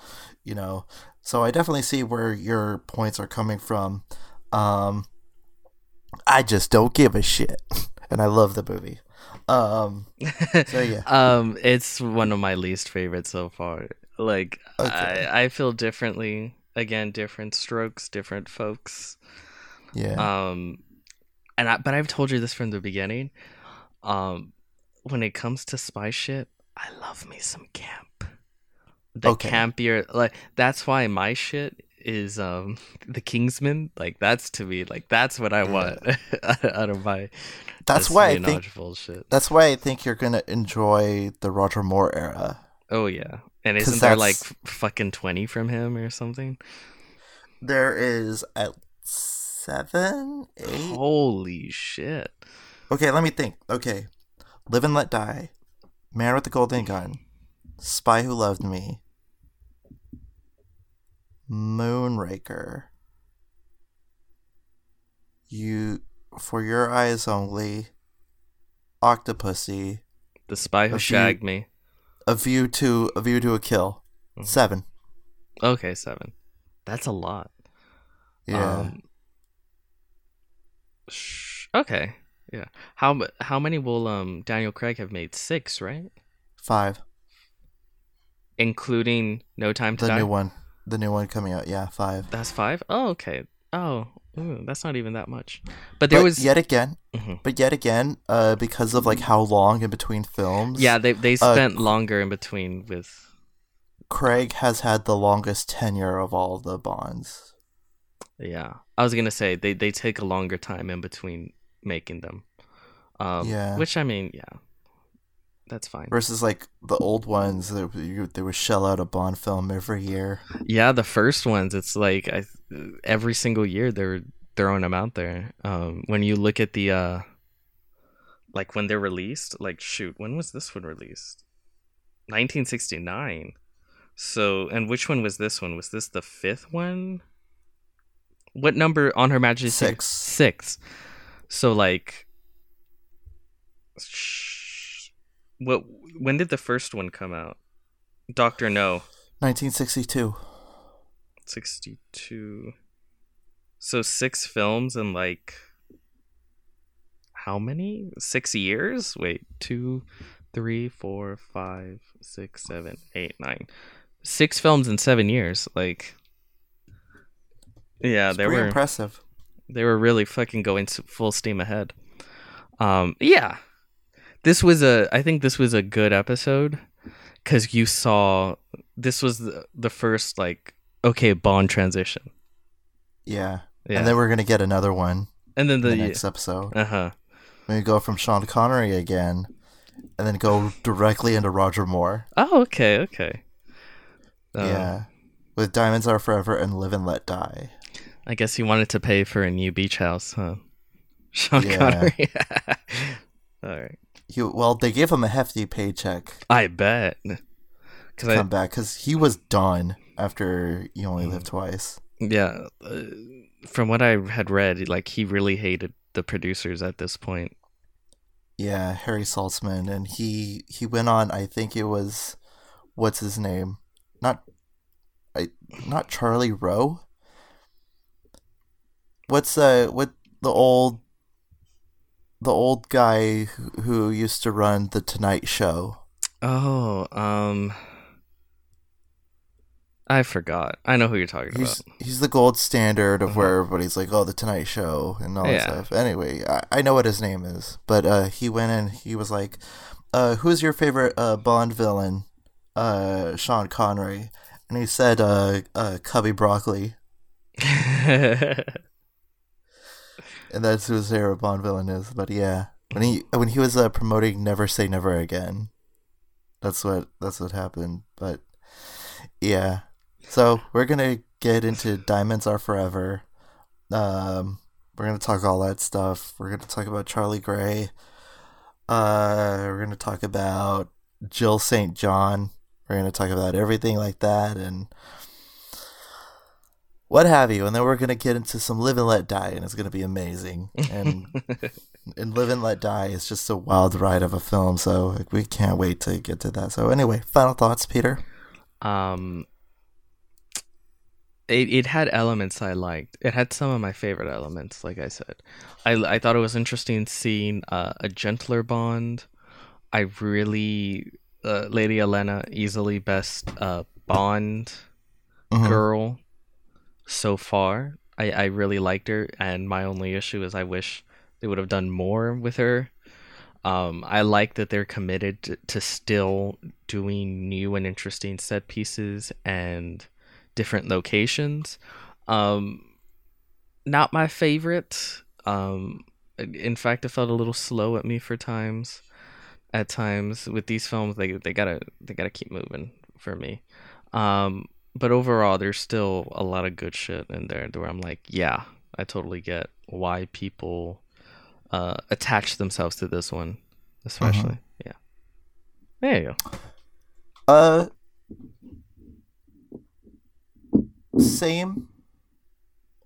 you know. So I definitely see where your points are coming from. Um, I just don't give a shit, and I love the movie. Um, so yeah. um it's one of my least favorites so far like Okay. i i feel differently again different strokes different folks Yeah. um and I, but i've told you this from the beginning um when it comes to spy shit i love me some camp the Okay. campier like that's why my shit is um the kingsman. Like that's to me like that's what i want out of my that's why I think bullshit. that's why I think you're gonna enjoy the Roger Moore era. oh yeah. And isn't there like fucking 20 from him or something? There is at seven, eight. holy shit. Okay, let me think. Okay, Live and Let Die, Man with the Golden Gun, Spy Who Loved Me, Moonraker, You for Your Eyes Only, Octopussy, The Spy Who Shagged Me. A View to A View to a Kill. Mhm. Seven. Okay, seven. That's a lot. Yeah. Um, sh- okay. Yeah. How how many will um Daniel Craig have made? Six, right? Five. Including No Time to The Die. new one. The new one coming out. Yeah, five. That's five. Oh, okay. Oh, ooh, that's not even that much. But there but was yet again, Mhm. but yet again, uh, because of like how long in between films. yeah, they they uh, spent longer in between with. Craig has had the longest tenure of all the Bonds. Yeah, I was gonna say they they take a longer time in between making them. Um, Yeah. Which I mean, yeah, that's fine. Versus like the old ones, they, they would shell out a Bond film every year. Yeah, the first ones, it's like I every single year they're throwing them out there. Um, when you look at the uh, like when they're released, like shoot, when was this one released? 1969. So, and which one was this one? Was this the fifth one? What number on Her Majesty? Six. Six. So like, sh- what? When did the first one come out? Doctor No. 1962. 62 so six films in like how many six years wait two three four five six seven eight nine six films in seven years like yeah It's they were impressive. they were really fucking going full steam ahead um yeah this was a i think this was a good episode because you saw this was the, the first like okay bond transition Yeah. yeah And then we're gonna get another one and then the the next episode. uh-huh We go from Sean Connery again, and then go directly into Roger Moore. oh okay okay Um, yeah. With Diamonds Are Forever and Live and Let Die. i guess he wanted to pay for a new beach house huh sean Yeah. connery all right He, well, they gave him a hefty paycheck i bet to because i come back because he was done after You Only Mm. Live Twice. Yeah, uh, from what I had read, like he really hated the producers at this point. Yeah, Harry Saltzman, and he he went on. I think it was what's his name? Not, I not Charlie Rose. What's uh what the old the old guy who, who used to run the Tonight Show? Oh, um, I forgot. I know who you're talking He's about. he's the gold standard of Uh-huh. where everybody's like, oh, the Tonight Show and all that stuff. Anyway, I, I know what his name is, but uh, he went in. He was like, uh, "Who's your favorite uh, Bond villain?" Uh, Sean Connery, and he said, uh, uh, "Cubby Broccoli," and that's who favorite Bond villain is. But yeah, when he when he was uh, promoting "Never Say Never Again," that's what that's what happened. But yeah, so we're gonna get into Diamonds Are Forever. Um, we're gonna talk all that stuff. We're gonna talk about Charlie Gray. Uh, we're gonna talk about Jill St. John. We're gonna talk about everything like that and what have you. And then we're gonna get into some Live and Let Die, and it's gonna be amazing. And and Live and Let Die is just a wild ride of a film. So like, we can't wait to get to that. So anyway, final thoughts, Peter. um, it it had elements I liked. It had some of my favorite elements. Like I said, I I thought it was interesting seeing uh, a gentler Bond. I really, uh, Lady Olenna, easily best uh, Bond Mhm. girl so far. I, I really liked her, and my only issue is I wish they would have done more with her. Um, I like that they're committed to, to still doing new and interesting set pieces and different locations. Um, not my favorite. Um, in fact, it felt a little slow at me for times. At times with these films, they they gotta they gotta keep moving for me. Um, but overall, there's still a lot of good shit in there where I'm like, yeah, I totally get why people uh, attach themselves to this one, especially. Yeah. There you go. Uh, same.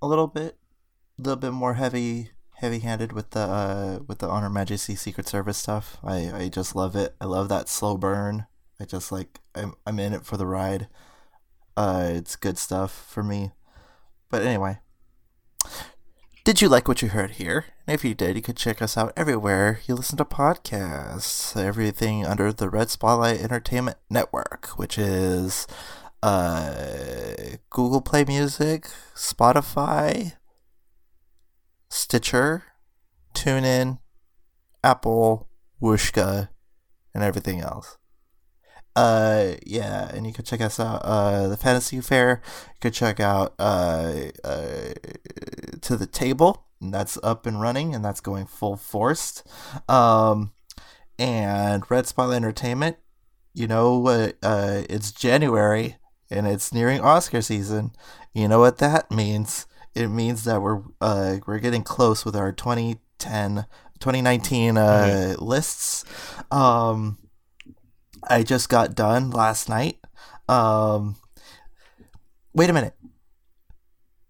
A little bit, a little bit more heavy, heavy-handed with the uh with the Honor Majesty Secret Service stuff. I I just love it. I love that slow burn. I just like I'm I'm in it for the ride. Uh, it's good stuff for me. But anyway, did you like what you heard here? If you did, you could check us out everywhere you listen to podcasts. Everything under the Red Spotlight Entertainment Network, which is uh, Google Play Music, Spotify, Stitcher, TuneIn, Apple, Wooshka, and everything else. Uh, yeah, and you can check us out. Uh, the Fantasy Fair. You could check out uh, uh, to the table. And that's up and running, and that's going full force. Um, and Red Spotlight Entertainment. You know, uh, uh, it's January and it's nearing Oscar season. You know what that means? It means that we're uh, we're getting close with our 2010 2019 uh, mm-hmm. lists. Um, I just got done last night. Um, wait a minute.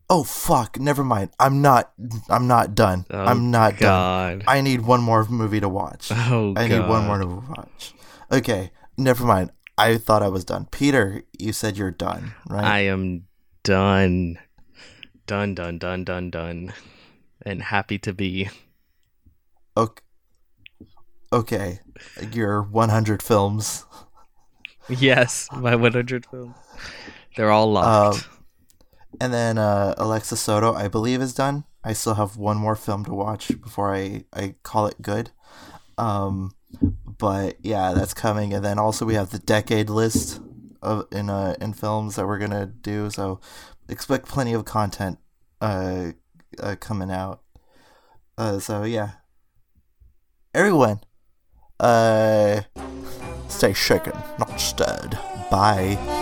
Oh fuck! Never mind. I'm not. I'm not done. Oh, I'm not God. done. I need one more movie to watch. Oh I God. need one more to watch. Okay, never mind. I thought I was done. Peter, you said you're done, right? I am done. Done, done, done, done, done. And happy to be. Okay. Okay. Your 100 films. Yes, my 100 films. They're all locked. Uh, and then uh, Alexa Soto, I believe, is done. I still have one more film to watch before I, I call it good. Um, but yeah, that's coming. And then also we have the decade list of in uh in films that we're gonna do. So expect plenty of content uh, uh coming out. Uh, so yeah, everyone, uh, stay shaken, not stirred. Bye.